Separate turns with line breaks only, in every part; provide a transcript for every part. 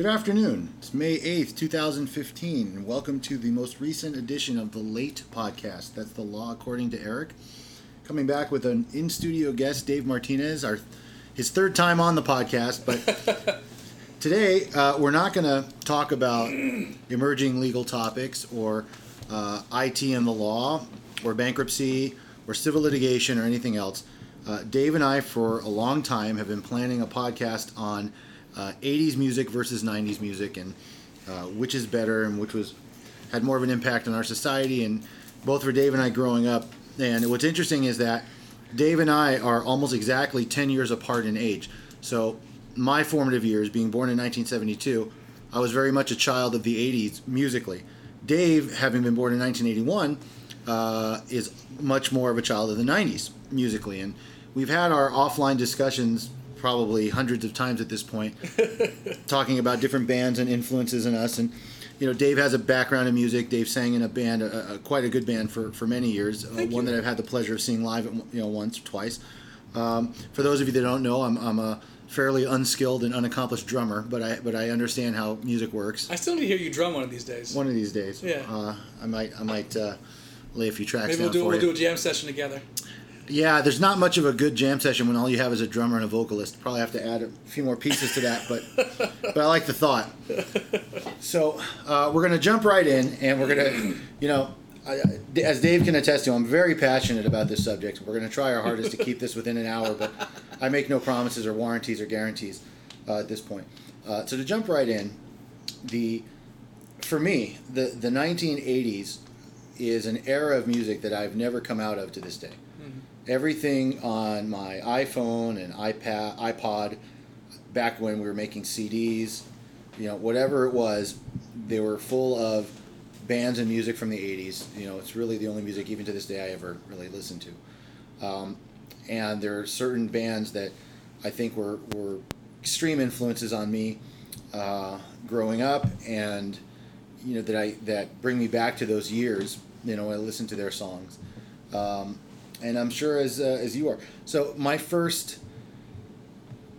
Good afternoon. It's May 8th, 2015, and welcome to the most recent edition of the Late Podcast. That's the law according to Eric. Coming back with an in studio guest, Dave Martinez, our his third time on the podcast, but today uh, we're not going to talk about emerging legal topics or uh, IT and the law or bankruptcy or civil litigation or anything else. Uh, Dave and I, for a long time, have been planning a podcast on uh, 80s music versus 90s music and uh, which is better and which was had more of an impact on our society and both for Dave and I growing up. And what's interesting is that Dave and I are almost exactly 10 years apart in age. So my formative years, being born in 1972, I was very much a child of the 80s musically. Dave, having been born in 1981, uh, is much more of a child of the 90s musically. And we've had our offline discussions probably hundreds of times at this point, talking about different bands and influences in us. And you know, Dave has a background in music. Dave sang in a band, a, a, quite a good band for, for many years. Uh, one that I've had the pleasure of seeing live, you know, once or twice. Um, for those of you that don't know, I'm, I'm a fairly unskilled and unaccomplished drummer, but I but I understand how music works.
I still need to hear you drum one of these days.
One of these days.
Yeah.
Uh, I might I might uh, lay a few tracks
Maybe
down
we'll do
for
we'll
you.
do a jam session together.
Yeah, there's not much of a good jam session when all you have is a drummer and a vocalist. Probably have to add a few more pieces to that, but but I like the thought. So uh, we're gonna jump right in, and we're gonna, you know, I, as Dave can attest to, I'm very passionate about this subject. We're gonna try our hardest to keep this within an hour, but I make no promises or warranties or guarantees uh, at this point. Uh, so to jump right in, the for me the the 1980s is an era of music that I've never come out of to this day everything on my iPhone and iPad, iPod, back when we were making CDs, you know, whatever it was, they were full of bands and music from the 80s. You know, it's really the only music, even to this day, I ever really listened to. Um, and there are certain bands that I think were, were extreme influences on me uh, growing up and, you know, that, I, that bring me back to those years, you know, when I listen to their songs. Um, and I'm sure as uh, as you are. So my first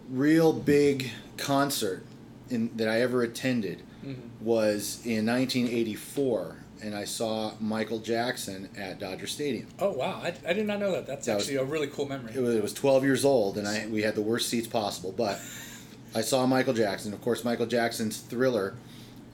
real big concert in that I ever attended was in 1984, and I saw Michael Jackson at Dodger Stadium.
Oh wow, I, I did not know that. That's
That was-
actually a really cool memory.
It was, it was 12 years old, and I we had the worst seats possible, but I saw Michael Jackson. Of course, Michael Jackson's Thriller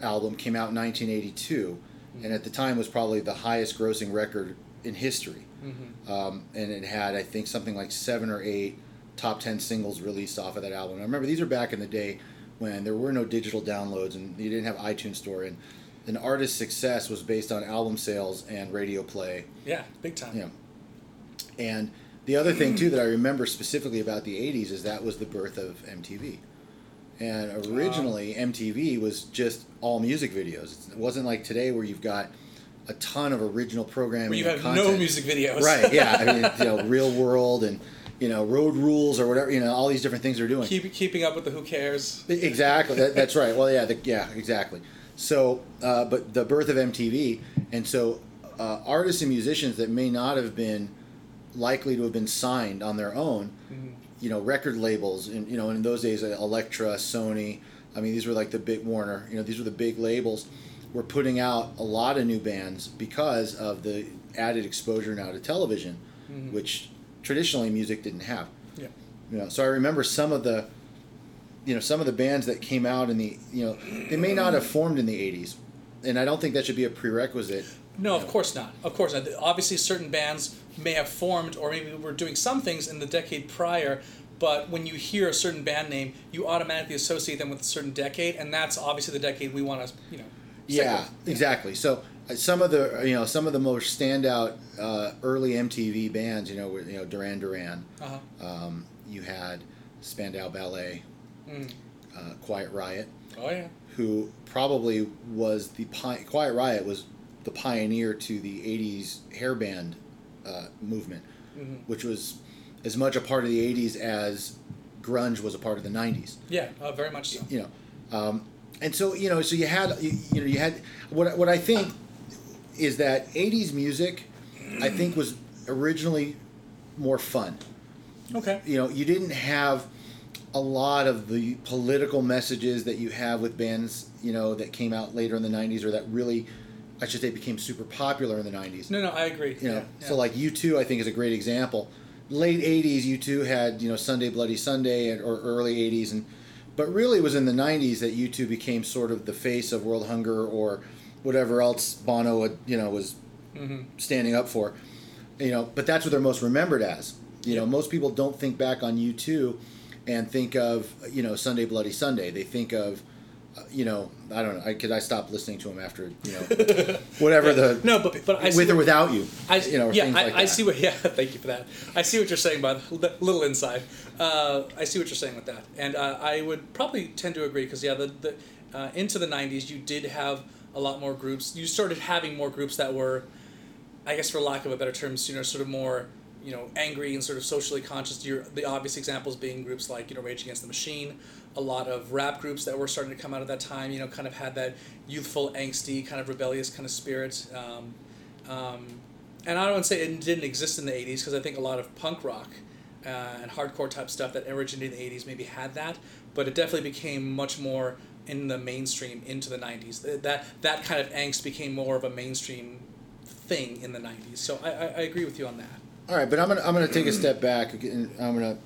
album came out in 1982, and at the time was probably the highest grossing record in history.
Mm-hmm.
Um, and it had, I think, something like seven or eight top 10 singles released off of that album. I remember these are back in the day when there were no digital downloads and you didn't have iTunes Store, and an artist's success was based on album sales and radio play.
yeah, big time.
Yeah. And the other thing too that I remember specifically about the '80s is that was the birth of MTV. And originally, MTV was just all music videos. It wasn't like today where you've got a ton of original programming.
Where you have no music videos.
Right? Yeah. I mean, you know, Real World and you know, Road Rules or whatever. You know, all these different things they're doing.
Keep keeping up with the Who Cares.
Exactly. That, that's right. Well, yeah, the, yeah, exactly. So, uh, but the birth of MTV, and so uh, artists and musicians that may not have been likely to have been signed on their own, you know, record labels, and you know, in those days, uh, Elektra, Sony. I mean, these were like the big Warner. You know, these were the big labels. Were putting out a lot of new bands because of the added exposure now to television, mm-hmm. which traditionally music didn't have.
Yeah.
You know, so I remember some of the, you know, some of the bands that came out in the, you know, they may not have formed in the '80s, and I don't think that should be a prerequisite.
No, of course not. Of course not. Obviously, certain bands may have formed, or maybe were doing some things in the decade prior. But when you hear a certain band name, you automatically associate them with a certain decade, and that's obviously the decade we want to, you know.
Yeah, exactly. So uh, some of the, you know, some of the most standout uh, early MTV bands, you know, were, you know, Duran Duran.
Uh-huh.
Um, you had Spandau Ballet,
Mm.
uh, Quiet Riot,
Oh yeah.
who probably was the pi- Quiet Riot was the pioneer to the '80s hair band uh, movement,
Mhm.
which was as much a part of the '80s as grunge was a part of the '90s.
Yeah, uh, very much so.
You know, um, and so you know, so you had you, you know you had what what I think is that '80s music, I think was originally more fun
Okay.
you know, you didn't have a lot of the political messages that you have with bands, you know, that came out later in the '90s or that really, I should say, became super popular in the '90s.
No, no, I agree.
You know,
Yeah,
so like U2, I think is a great example. Late '80s, U2 had you know Sunday Bloody Sunday, and, or early '80s, and but really it was in the '90s that U2 became sort of the face of world hunger or whatever else Bono had, you know was
Mhm.
standing up for. You know, but that's what they're most remembered as. You know, most people don't think back on U2 and think of you know Sunday Bloody Sunday. They think of you know I don't know because I, stopped listening to them after you know whatever the
no, but but I see
with or
what-
without you.
I,
you know, or
yeah,
things
I,
like
I see what. Yeah, thank you for that. I see what you're saying by the little inside. Uh, I see what you're saying with that, and uh, I would probably tend to agree because yeah, the, the uh, into the '90s you did have a lot more groups. You started having more groups that were, I guess, for lack of a better term, you know, sort of more you know angry and sort of socially conscious. Your the obvious examples being groups like you know Rage Against the Machine. A lot of rap groups that were starting to come out at that time, you know, kind of had that youthful, angsty, kind of rebellious kind of spirit. Um, um, and I don't want to say it didn't exist in the 80s because I think a lot of punk rock uh, and hardcore type stuff that originated in the 80s maybe had that, but it definitely became much more in the mainstream into the 90s. That that kind of angst became more of a mainstream thing in the 90s. So I, I, I agree with you on that.
All right, but I'm gonna I'm gonna take a step back. and I'm gonna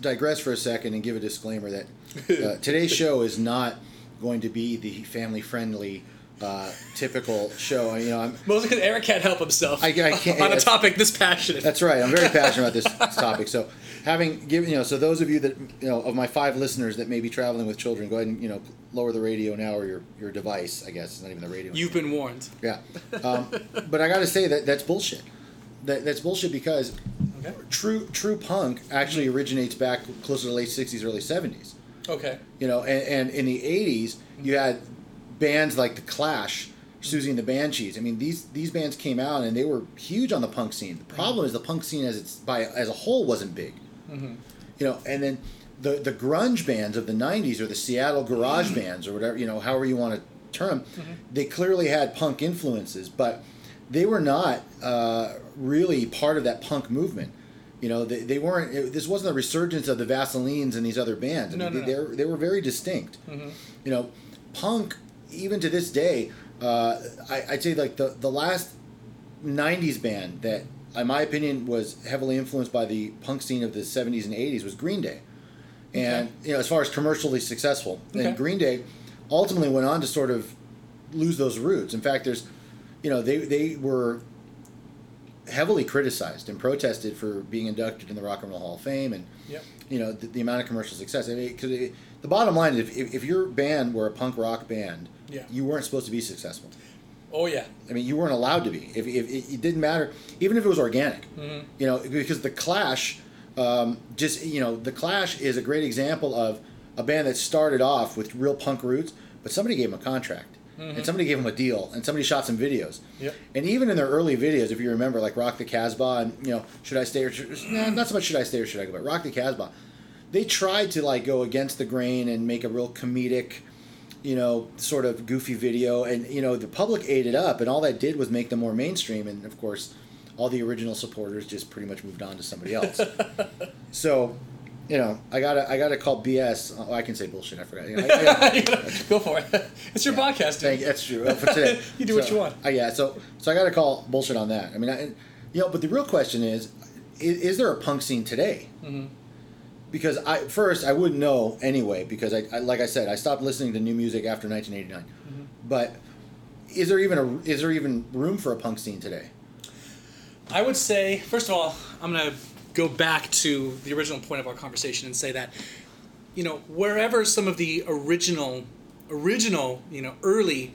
digress for a second and give a disclaimer that uh, today's show is not going to be the family friendly uh, typical show. You know, I'm
Mostly because Eric can't help himself
I- I can't-
on a topic this passionate.
That's right. I'm very passionate about this, this topic. So, having given you know, so those of you that you know of my five listeners that may be traveling with children, go ahead and you know lower the radio now or your your device. I guess it's not even the radio.
You've been warned.
yeah. Um, but I got to say that that's bullshit. That that's bullshit because
Okay.
true true punk actually originates back closer to the late '60s, early '70s.
Okay.
You know, and, and in the '80s you had bands like the Clash, Siouxsie and the Banshees. I mean, these these bands came out and they were huge on the punk scene. The problem is the punk scene as it's by as a whole wasn't big.
Mm-hmm.
You know, and then the the grunge bands of the '90s or the Seattle garage bands or whatever you know, however you want to term, them, they clearly had punk influences, but they were not uh, really part of that punk movement. You know, they, they weren't. It, this wasn't a resurgence of the Vaselines and these other bands. I
No,
mean,
no,
they,
no.
they were very distinct.
Mm-hmm.
You know, punk even to this day, uh, I, I'd say like the the last '90s band that, in my opinion, was heavily influenced by the punk scene of the '70s and '80s was Green Day, and you know, as far as commercially successful,
Okay.
and Green Day ultimately went on to sort of lose those roots. In fact, there's, you know, they they were heavily criticized and protested for being inducted in the Rock and Roll Hall of Fame and
Yep.
you know the, the amount of commercial success. I mean, 'cause it, the bottom line is if, if, your band were a punk rock band,
Yeah.
you weren't supposed to be successful.
Oh yeah.
I mean, you weren't allowed to be. If, if it, it didn't matter, even if it was organic,
Mhm.
you know, because the Clash, um, just you know, the Clash is a great example of a band that started off with real punk roots, but somebody gave them a contract. Mm-hmm. And somebody gave them a deal, and somebody shot some videos.
Yep.
And even in their early videos, if you remember, like Rock the Casbah, and you know, should I stay or should, nah, not so much should I stay or should I go, but Rock the Casbah, they tried to like go against the grain and make a real comedic, you know, sort of goofy video, and you know, the public ate it up, and all that did was make them more mainstream, and of course, all the original supporters just pretty much moved on to somebody else. so, you know, I gotta I gotta call BS. Oh, I can say bullshit. I forgot. Yeah, I- yeah.
Go for it. It's your podcast, dude.
Thank you. That's true. Uh, for today,
You do what you want.
Uh, yeah. So, so I got to call bullshit on that. I mean, I, you know, but the real question is, is, is there a punk scene today?
Mhm.
Because I first I wouldn't know anyway because I, I like I said I stopped listening to new music after 1989.
Mm-hmm.
But is there even a is there even room for a punk scene today?
I would say, first of all, I'm to go back to the original point of our conversation and say that, you know, wherever some of the original, original, you know, early,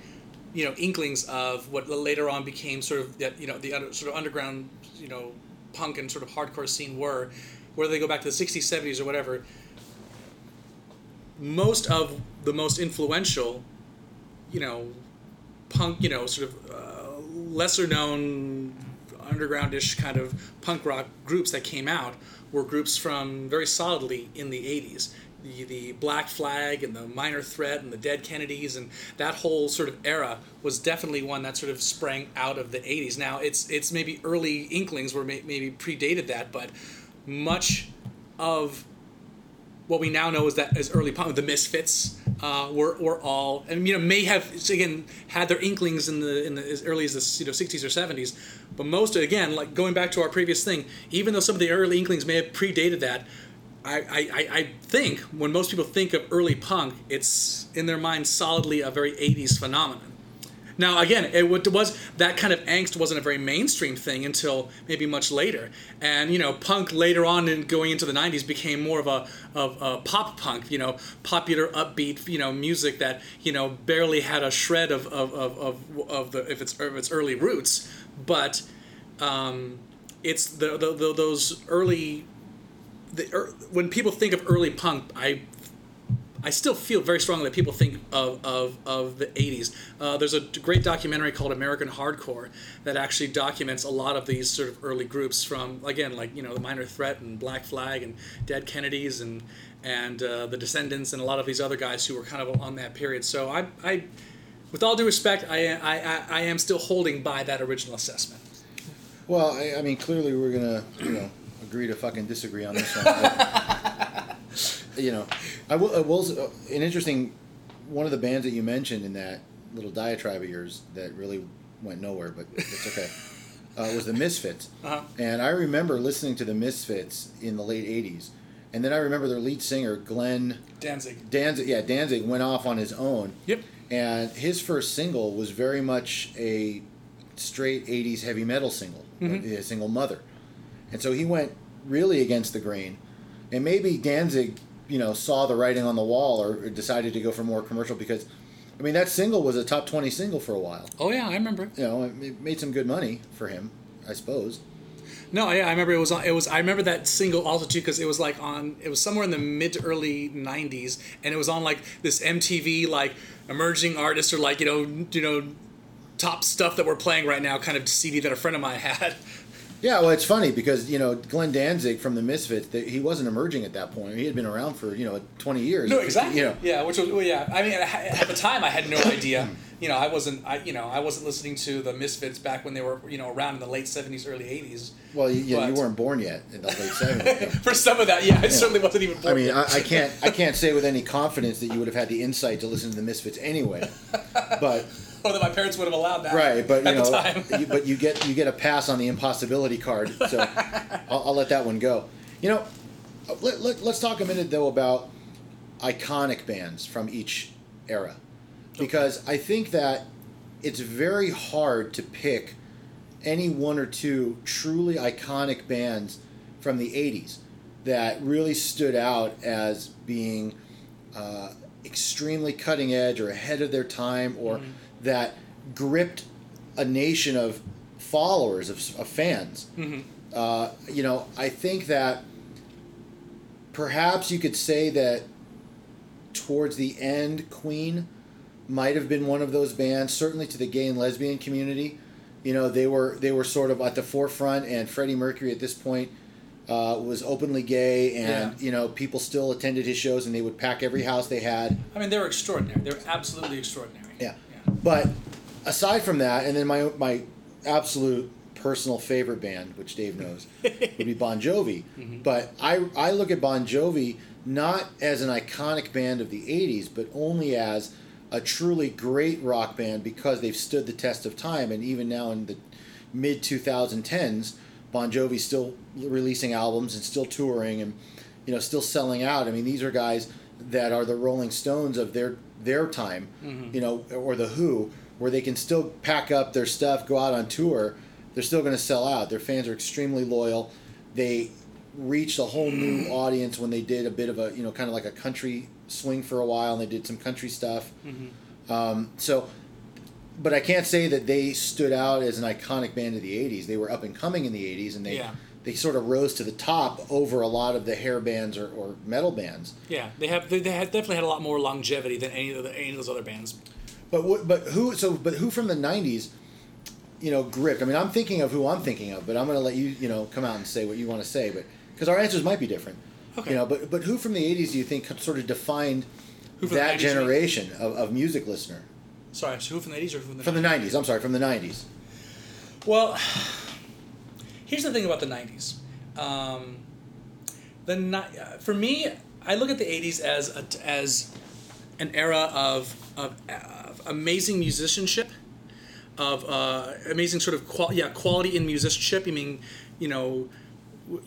you know, inklings of what later on became sort of that, you know, the under, sort of underground, you know, punk and sort of hardcore scene were, whether they go back to the 60s, 70s, or whatever, most of the most influential, you know, punk, you know, sort of uh, lesser known undergroundish kind of punk rock groups that came out were groups from very solidly in the 80s. The, the Black Flag and the Minor Threat and the Dead Kennedys and that whole sort of era was definitely one that sort of sprang out of the 80s. Now it's it's maybe early inklings were may, maybe predated that, but much of what we now know is that as early punk, the Misfits uh, were, were all, and you know, may have again had their inklings in the in the as early as the you know 60s or 70s, but most again, like going back to our previous thing, even though some of the early inklings may have predated that, I, I, I think when most people think of early punk, it's in their mind solidly a very 80s phenomenon. Now, again, it was that kind of angst wasn't a very mainstream thing until maybe much later, and you know, punk later on and going into the '90s became more of a of a pop punk, you know, popular, upbeat, you know, music that you know barely had a shred of of of, of, of the if its of its early roots, but um, it's the, the, the those early the, er, when people think of early punk, I I still feel very strongly that people think of, of, of the 80s. Uh, there's a great documentary called American Hardcore that actually documents a lot of these sort of early groups from, again, like, you know, the Minor Threat and Black Flag and Dead Kennedys and, and uh, the Descendents and a lot of these other guys who were kind of on that period. So I, I with all due respect, I, I, I am still holding by that original assessment.
Well, I, I mean, clearly we're going to, you know, agree to fucking disagree on this one. you know, I will, I will. An interesting one of the bands that you mentioned in that little diatribe of yours that really went nowhere, but it's okay. Uh, was the Misfits, uh-huh. and I remember listening to the Misfits in the late '80s, and then I remember their lead singer Glenn
Danzig.
Danzig, yeah, Danzig went off on his own.
Yep.
And his first single was very much a straight '80s heavy metal single, mm-hmm. a single mother, and so he went really against the grain, and maybe Danzig you know saw the writing on the wall or decided to go for more commercial because I mean that single was a top 20 single for a while.
Oh yeah, I remember.
You know, it made some good money for him, I suppose.
No, yeah, I remember it was it was I remember that single also too because it was like on it was somewhere in the mid to early '90s and it was on like this MTV like emerging artists or like you know you know top stuff that we're playing right now kind of CD that a friend of mine had.
Yeah, well, it's funny because you know Glenn Danzig from the Misfits, he wasn't emerging at that point. He had been around for you know twenty years.
No, exactly.
You know.
Yeah, which was well, yeah. I mean, at the time, I had no idea. You know, I wasn't. I you know, I wasn't listening to the Misfits back when they were you know around in the late seventies, early eighties.
Well, yeah, you weren't born yet in the late seventies.
for some of that, yeah, I yeah. certainly wasn't even. born
I mean, I, I, can't. I can't say with any confidence that you would have had the insight to listen to the Misfits anyway, but
or that my parents would have allowed that.
Right, but you know, you, but you get you get a pass on the impossibility card, so I'll, I'll, let that one go. You know, let, let, let's talk a minute though about iconic bands from each era, because okay. I think that it's very hard to pick any one or two truly iconic bands from the '80s that really stood out as being. Uh, extremely cutting edge or ahead of their time or mm-hmm that gripped a nation of followers of, of fans. Mm-hmm. Uh, you know, I think that perhaps you could say that towards the end, Queen might have been one of those bands. Certainly to the gay and lesbian community, you know, they were they were sort of at the forefront. And Freddie Mercury at this point uh, was openly gay, and yeah. you know, people still attended his shows, and they would pack every house they had.
I mean, they were extraordinary. They were absolutely extraordinary.
Yeah. But aside from that, and then my my absolute personal favorite band, which Dave knows, would be Bon Jovi. Mm-hmm. But I I look at Bon Jovi not as an iconic band of the '80s, but only as a truly great rock band because they've stood the test of time, and even now in the mid 2010s, Bon Jovi's still releasing albums and still touring and you know still selling out. I mean, these are guys that are the Rolling Stones of their their time, mm-hmm. you know, or the Who, where they can still pack up their stuff, go out on tour. They're still going to sell out. Their fans are extremely loyal. They reached a whole new audience when they did a bit of a, you know, kind of like a country swing for a while, and they did some country stuff. Mm-hmm. Um, so, but I can't say that they stood out as an iconic band of the '80s. They were up and coming in the '80s, and they. Yeah they sort of rose to the top over a lot of the hair bands or, or metal bands.
Yeah, they have they, they have definitely had a lot more longevity than any of the, any of those other bands.
But but who so but who from the '90s, you know, gripped? I mean, I'm thinking of who I'm thinking of, but I'm going to let you you know come out and say what you want to say, but because our answers might be different. Okay. You know, but but who from the '80s do you think sort of defined that generation of, of music listener?
Sorry, so who from the '80s or from the
from 90s? the '90s? I'm sorry, from the '90s.
Well here's the thing about the 90s. Um, the uh, for me, I look at the '80s as a, as an era of of, of amazing musicianship, of uh, amazing sort of qual- yeah quality in musicianship. I mean, you know.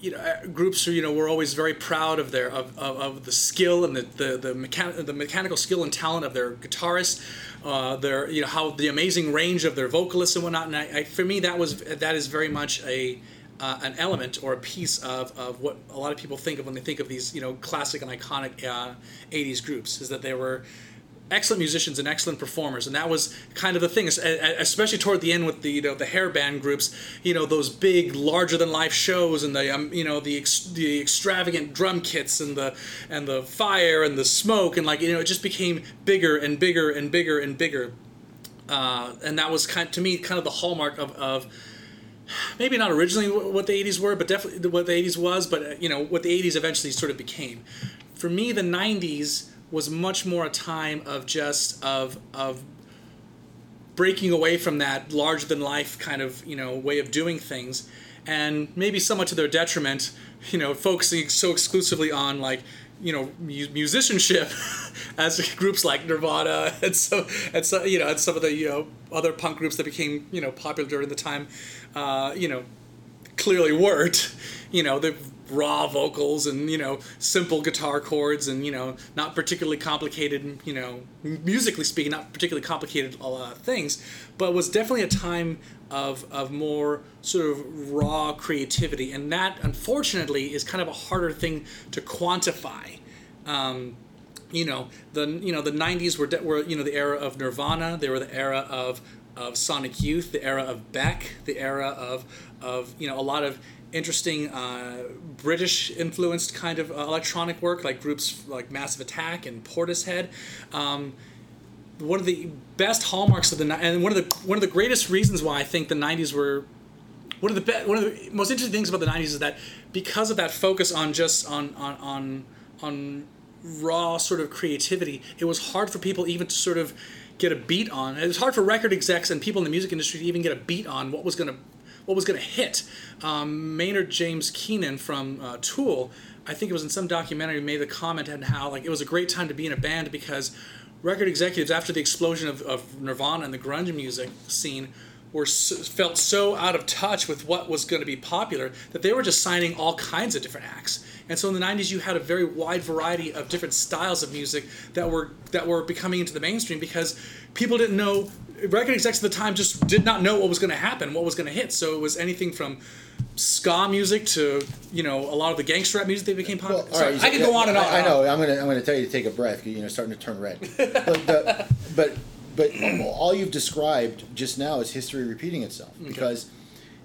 You know, uh, groups are you know were always very proud of their of, of, of the skill and the the the, mechan- the mechanical skill and talent of their guitarists, uh, their you know how the amazing range of their vocalists and whatnot. And I, I, for me, that was that is very much a uh, an element or a piece of, of what a lot of people think of when they think of these you know classic and iconic uh, 80s groups is that they were excellent musicians and excellent performers and that was kind of the thing especially toward the end with the you know the hair band groups you know those big larger than life shows and the um, you know the ex- the extravagant drum kits and the and the fire and the smoke and like you know it just became bigger and bigger and bigger and bigger uh, and that was kind to me kind of the hallmark of, of maybe not originally what the 80s were, but definitely what the 80s was, but uh, you know what the 80s eventually sort of became. For me, the 90s was much more a time of just of of breaking away from that larger than life kind of you know way of doing things, and maybe somewhat to their detriment, you know, focusing so exclusively on like you know musicianship as groups like Nirvana and so and so you know and some of the you know other punk groups that became you know popular during the time uh, you know clearly weren't you know the raw vocals and you know simple guitar chords and you know not particularly complicated you know musically speaking not particularly complicated things but was definitely a time of, of more sort of raw creativity. And that unfortunately is kind of a harder thing to quantify. Um, you know the you know the 90s were de- were you know the era of nirvana. They were the era of of sonic youth. The era of beck. The era of of you know a lot of interesting uh, British influenced kind of uh, electronic work, like groups like Massive Attack and Portishead. Um, one of the best hallmarks of the and one of the one of the greatest reasons why I think the '90s were one of the be- one of the most interesting things about the '90s is that because of that focus on just on on on on raw sort of creativity, it was hard for people even to sort of get a beat on. It was hard for record execs and people in the music industry to even get a beat on what was going to what was going to hit. Um, Maynard James Keenan from uh, Tool, I think it was in some documentary, made the comment on how like it was a great time to be in a band because record executives after the explosion of, of Nirvana and the grunge music scene were so, felt so out of touch with what was going to be popular that they were just signing all kinds of different acts. And so in the 90s you had a very wide variety of different styles of music that were that were becoming into the mainstream because people didn't know record execs at the time just did not know what was going to happen, what was going to hit. So it was anything from ska music to you know a lot of the gangster rap music that became popular. Well, Sorry, right, I could go on and on.
I, I know. I'm gonna I'm gonna tell you to take a breath. You know, starting to turn red. but, the, but but all you've described just now is history repeating itself okay. because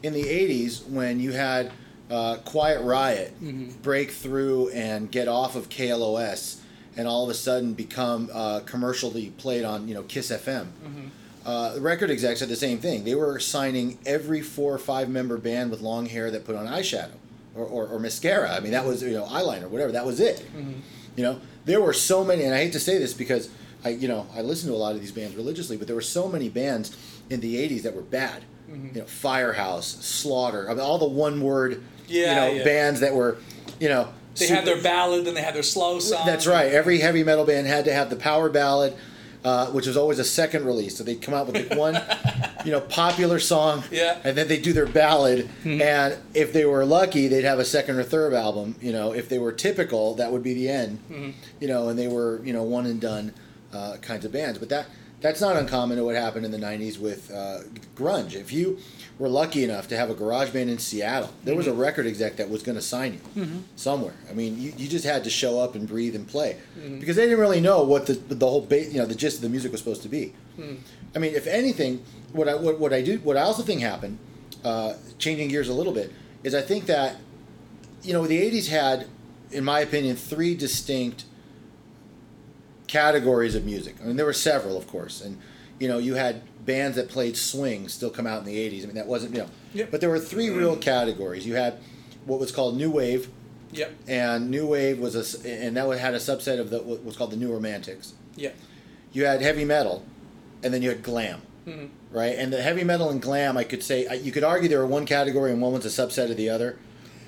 in the 80s when you had uh, Quiet Riot mm-hmm. break through and get off of KLOS and all of a sudden become uh, commercially played on you know Kiss FM. Mm-hmm. Uh, the record execs had the same thing. They were signing every four or five member band with long hair that put on eyeshadow or, or, or mascara. I mean, that was you know eyeliner, whatever. That was it. Mm-hmm. You know, there were so many, and I hate to say this because I you know I listen to a lot of these bands religiously, but there were so many bands in the '80s that were bad. Mm-hmm. You know, Firehouse, Slaughter, I mean, all the one word yeah, you know yeah. bands that were you know.
They super, had their ballad, then they had their slow song.
That's right. Every heavy metal band had to have the power ballad uh, which was always a second release. So they'd come out with like one, you know, popular song,
yeah.
and then they'd do their ballad. Mm-hmm. And if they were lucky, they'd have a second or third album. You know, if they were typical, that would be the end. Mm-hmm. You know, and they were you know one and done uh, kinds of bands. But that that's not uncommon to what happened in the '90s with uh, grunge. If you were lucky enough to have a garage band in Seattle, there mm-hmm. was a mm-hmm. record exec that was going to sign you mm-hmm. somewhere. I mean, you, you just had to show up and breathe and play mm-hmm. because they didn't really know what the the whole ba- you know the gist of the music was supposed to be. Mm. I mean, if anything, what I what, what I do what I also think happened, uh, changing gears a little bit, is I think that you know the '80s had, in my opinion, three distinct categories of music. I mean, there were several, of course, and you know you had bands that played swing still come out in the 80s. I mean, that wasn't, you know. Yep. But there were three real categories. You had what was called New Wave.
Yep.
And New Wave was a, and that had a subset of the, what was called the New Romantics.
Yep.
You had heavy metal, and then you had glam. Mm-hmm. Right? And the heavy metal and glam, I could say, you could argue they were one category and one was a subset of the other.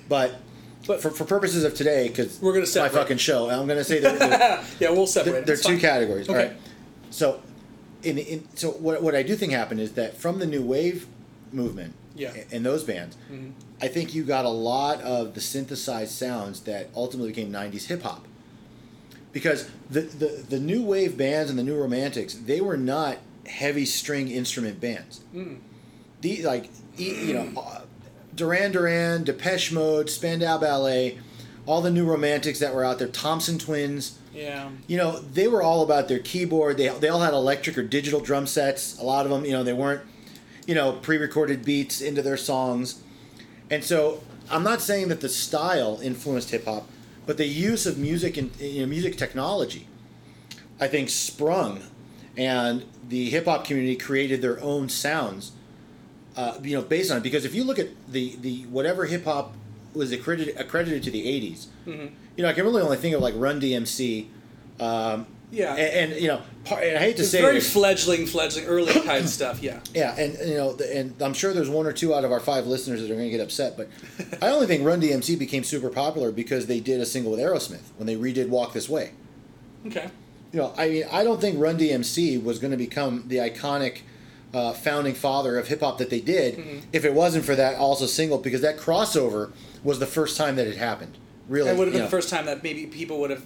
But
But-
for, for purposes of today, because
We're gonna
my fucking show, I'm gonna say that
yeah, we'll separate.
they're
It's
two
fine.
categories.
Okay.
All right. So, in, in so what what I do think happened is that from the new wave movement,
Yeah.
and those bands,
Mhm.
I think you got a lot of the synthesized sounds that ultimately became '90s hip hop. Because the, the the new wave bands and the new romantics, they were not heavy string instrument bands.
Mm.
The like e- you know, uh, Duran Duran, Depeche Mode, Spandau Ballet, all the new romantics that were out there, Thompson Twins
Yeah.
you know, they were all about their keyboard. They, they all had electric or digital drum sets. A lot of them, you know, they weren't, you know, pre-recorded beats into their songs. And so I'm not saying that the style influenced hip hop, but the use of music and you know, music technology, I think, sprung, and the hip hop community created their own sounds, uh, you know, based on it. Because if you look at the the whatever hip hop was accredited accredited to the '80s,
Mhm.
you know, I can really only think of like Run DMC. Um,
Yeah.
and, and you know, par- and I hate to
It's
say
very
this,
fledgling, fledgling, early kind of stuff. Yeah.
yeah, and you know, the, and I'm sure there's one or two out of our five listeners that are going to get upset, but I only think Run DMC became super popular because they did a single with Aerosmith when they redid Walk This Way.
Okay.
You know, I mean, I don't think Run DMC was going to become the iconic uh, founding father of hip hop that they did
Mhm.
if it wasn't for that also single because that crossover was the first time that it happened. Really,
It would have been
know.
the first time that maybe people would have,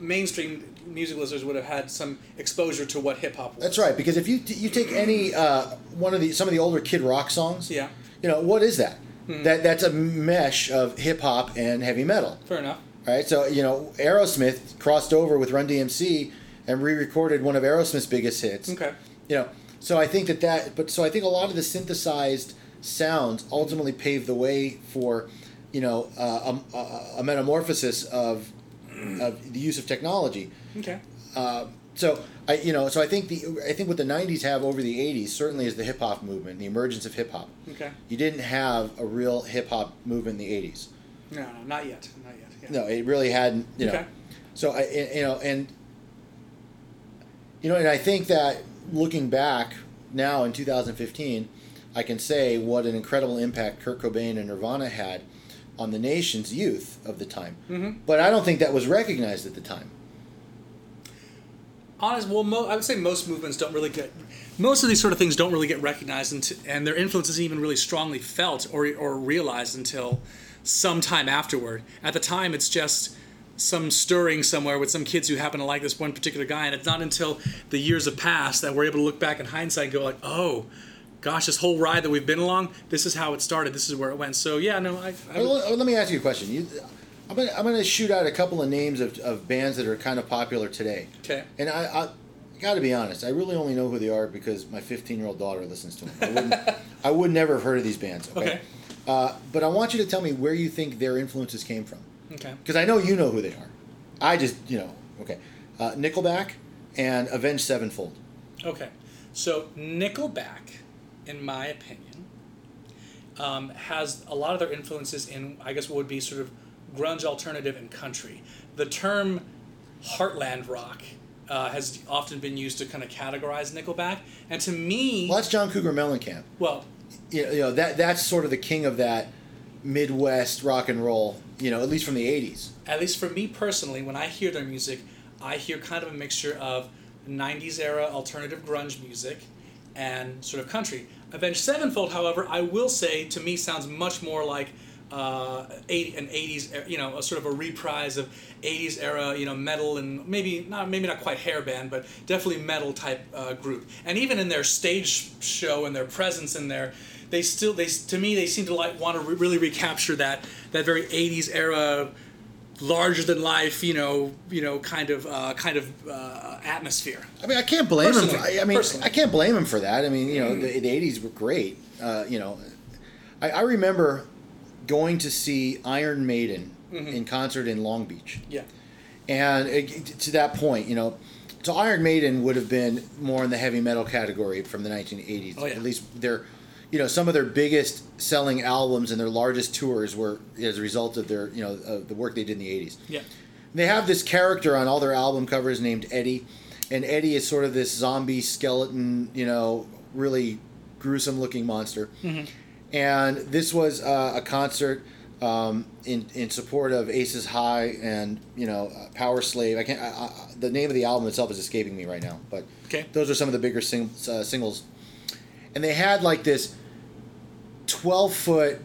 mainstream music listeners would have had some exposure to what hip hop was.
That's right, because if you you take any uh, one of the some of the older Kid Rock songs,
Yeah.
you know what is that?
Hmm.
That that's a mesh of hip hop and heavy metal,
Fair enough.
right? So you know Aerosmith crossed over with Run DMC and re-recorded one of Aerosmith's biggest hits.
Okay.
You know, so I think that that, but so I think a lot of the synthesized sounds ultimately paved the way for, you know, uh, a, a, a metamorphosis of of the use of technology.
Okay.
Uh, so I, you know, so I think the I think what the '90s have over the '80s certainly is the hip hop movement, the emergence of hip hop.
Okay.
You didn't have a real hip hop movement in the '80s.
No, no, not yet. Not yet. Yeah.
No, it really hadn't. You know,
Okay.
so I, you know, and you know, and I think that looking back now in 2015, I can say what an incredible impact Kurt Cobain and Nirvana had on the nation's youth of the time.
Mhm.
But I don't think that was recognized at the time.
Honest. Well, mo- I would say most movements don't really get. Most of these sort of things don't really get recognized, until, and their influence isn't even really strongly felt or or realized until some time afterward. At the time, it's just some stirring somewhere with some kids who happen to like this one particular guy, and it's not until the years have passed that we're able to look back in hindsight and go like, oh. Gosh, this whole ride that we've been along, this is how it started. This is where it went. So yeah, no, I, I
Well, let- me ask you a question. You, I'm gonna, I'm gonna shoot out a couple of names of, of bands that are kind of popular today.
okay.
And I, I got to be honest, I really only know who they are because my 15 year old daughter listens to them. I, wouldn't, I would never have heard of these bands. Okay.
Okay.
Uh, but I want you to tell me where you think their influences came from.
Okay.
Because I know you know who they are. I just, you know, okay. Uh, Nickelback and Avenged Sevenfold.
Okay, so Nickelback, in my opinion, um, has a lot of their influences in, I guess, what would be sort of grunge alternative and country. The term heartland rock uh, has often been used to kind of categorize Nickelback, and to me,
Well, that's John Cougar Mellencamp.
well,
You know, you know that that's sort of the king of that Midwest rock and roll. You know, at least from the 80s.
at least for me personally, when I hear their music, I hear kind of a mixture of 90s era alternative grunge music and sort of country. Avenged Sevenfold, however, I will say to me sounds much more like uh, 80, an 80s, er- you know, a sort of a reprise of 80s era, you know, metal and maybe not maybe not quite hair band, but definitely metal type uh, group. And even in their stage show and their presence in there, they still they to me they seem to like want to re- really recapture that that very 80s era larger than life, you know, you know, kind of uh, kind of uh, atmosphere.
I mean, I can't blame him. For,
Personally.
I mean,
Personally.
I can't blame him for that. I mean, you know, the, the '80s were great. Uh, you know, I, I remember going to see Iron Maiden
Mm-hmm.
in concert in Long Beach,
Yeah.
and it, to that point, you know, so Iron Maiden would have been more in the heavy metal category from the 1980s.
Oh, yeah.
At least their, you know, some of their biggest selling albums and their largest tours were as a result of their, you know, of the work they did in the 80s.
Yeah.
They have this character on all their album covers named Eddie, and Eddie is sort of this zombie skeleton, you know, really gruesome looking monster. And this was uh, a concert um, in in support of Aces High and you know uh, Powerslave. I can't. I, I, the name of the album itself is escaping me right now, but
Okay.
those are some of the bigger sing, uh, singles. And they had like this twelve foot,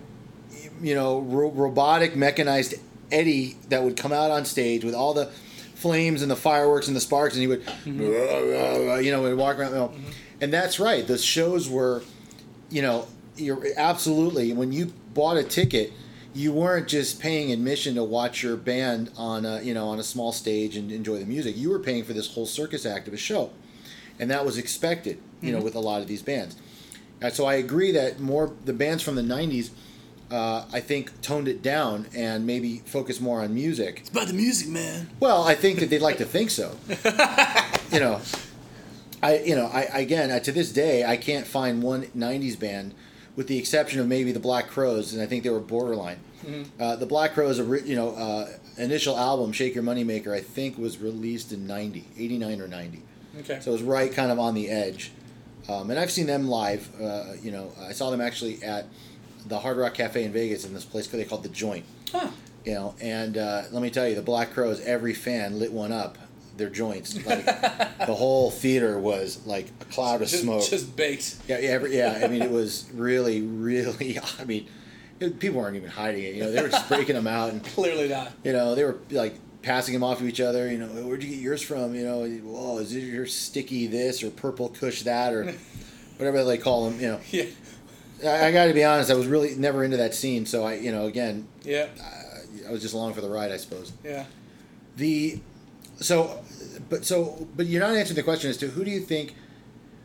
you know, ro- robotic mechanized Eddie that would come out on stage with all the flames and the fireworks and the sparks, and he would, mm-hmm. you know, would walk around. You know. Mm-hmm. And that's right. The shows were, you know, you're absolutely when you bought a ticket, you weren't just paying admission to watch your band on a you know on a small stage and enjoy the music. You were paying for this whole circus act of a show, and that was expected. You know, mm-hmm. with a lot of these bands. And so I agree that more the bands from the '90s, uh, I think, toned it down and maybe focused more on music.
It's about the music, man.
Well, I think that they'd like to think so. you know, I you know I again uh, to this day I can't find one '90s band, with the exception of maybe the Black Crowes, and I think they were borderline. Uh, the Black Crowes, you know, uh, initial album "Shake Your Moneymaker" I think was released in 90, 89 or ninety.
Okay.
So it was right kind of on the edge. Um, and I've seen them live. Uh, you know, I saw them actually at the Hard Rock Cafe in Vegas in this place they called the Joint.
Huh.
You know, and uh, let me tell you, the Black Crowes, every fan lit one up. Their joints, like the whole theater was like a cloud of
Just,
smoke.
just baked.
yeah, yeah, every, yeah. I mean, it was really, really. I mean, it, people weren't even hiding it. You know, they were just breaking them out, and
Clearly not.
you know, they were like passing them off to each other. You know, where'd you get yours from? You know, oh, is it your sticky this or purple kush that or whatever they call them? You know,
Yeah.
I, I got to be honest, I was really never into that scene. So I, you know, again,
Yeah.
I was just along for the ride, I suppose.
Yeah.
The so, but so, but you're not answering the question as to who do you think,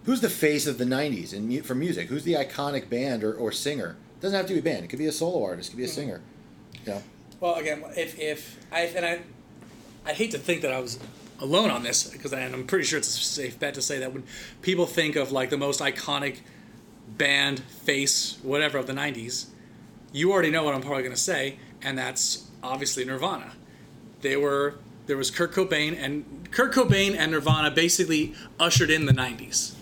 who's the face of the '90s in mu- for music? Who's the iconic band or, or singer? doesn't have to be a band. It could be a solo artist. It could be a mm-hmm. singer. You know,
Well, again, if if I and I, I hate to think that I was alone on this because and I'm pretty sure it's a safe bet to say that when people think of like the most iconic band, face, whatever of the '90s, you already know what I'm probably going to say, and that's obviously Nirvana. They were there was Kurt Cobain and Kurt Cobain and Nirvana basically ushered in the '90s,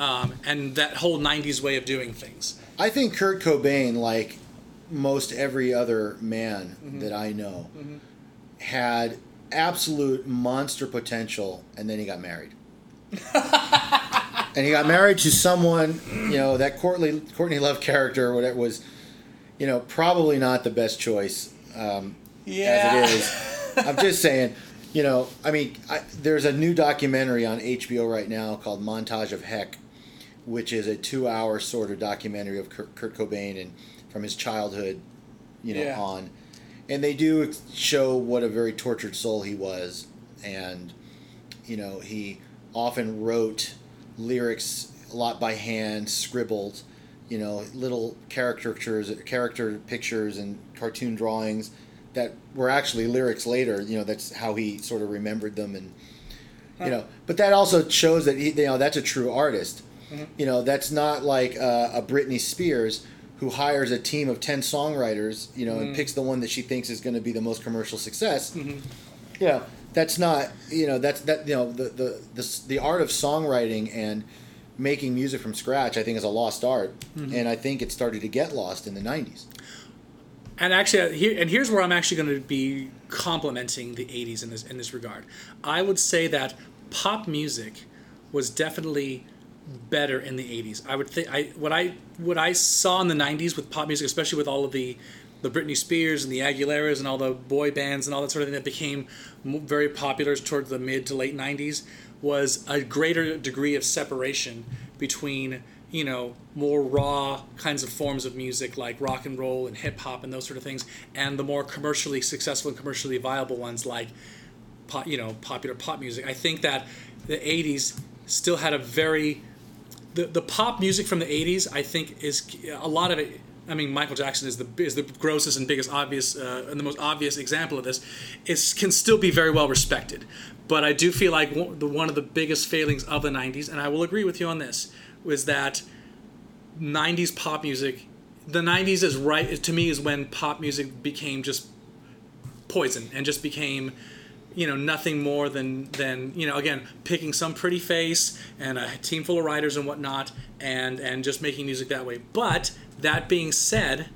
um, and that whole '90s way of doing things.
I think Kurt Cobain, like most every other man that I know, had absolute monster potential, and then he got married. and he got married to someone, you know, that Courtney Courtney Love character, or whatever was, you know, probably not the best choice. Um, as it is. I'm just saying, you know, I mean, I, there's a new documentary on HBO right now called Montage of Heck, which is a two-hour sort of documentary of Kurt, Kurt Cobain and from his childhood, you know,
Yeah.
on, and they do show what a very tortured soul he was, and you know, he often wrote lyrics a lot by hand, scribbled, you know, little caricatures, character pictures, and cartoon drawings that were actually lyrics later. You know, that's how he sort of remembered them, and you know, but that also shows that he, you know, that's a true artist. You know, that's not like uh, a Britney Spears who hires a team of ten songwriters, you know, and mm. picks the one that she thinks is going to be the most commercial success. Mm-hmm. You know, that's not, you know, that's that, you know, the the the, the art of songwriting and making music from scratch, I think, is a lost art, mm-hmm. and I think it started to get lost in the '90s.
And actually, uh, here and here's where I'm actually going to be complimenting the '80s in this in this regard. I would say that pop music was definitely better in the '80s. I would think I what I what I saw in the '90s with pop music, especially with all of the the Britney Spears and the Aguileras and all the boy bands and all that sort of thing that became very popular towards the mid to late '90s, was a greater degree of separation between you know more raw kinds of forms of music like rock and roll and hip hop and those sort of things, and the more commercially successful and commercially viable ones like pop, you know popular pop music. I think that the '80s still had a very the, the pop music from the 80s i think is a lot of it i mean michael jackson is the is the grossest and biggest obvious uh, and the most obvious example of this is can still be very well respected. But i do feel like one of the biggest failings of the 90s and i will agree with you on this was that 90s pop music the 90s is right to me is when pop music became just poison and just became you know nothing more than than you know again picking some pretty face and a team full of writers and whatnot and and just making music that way but that being said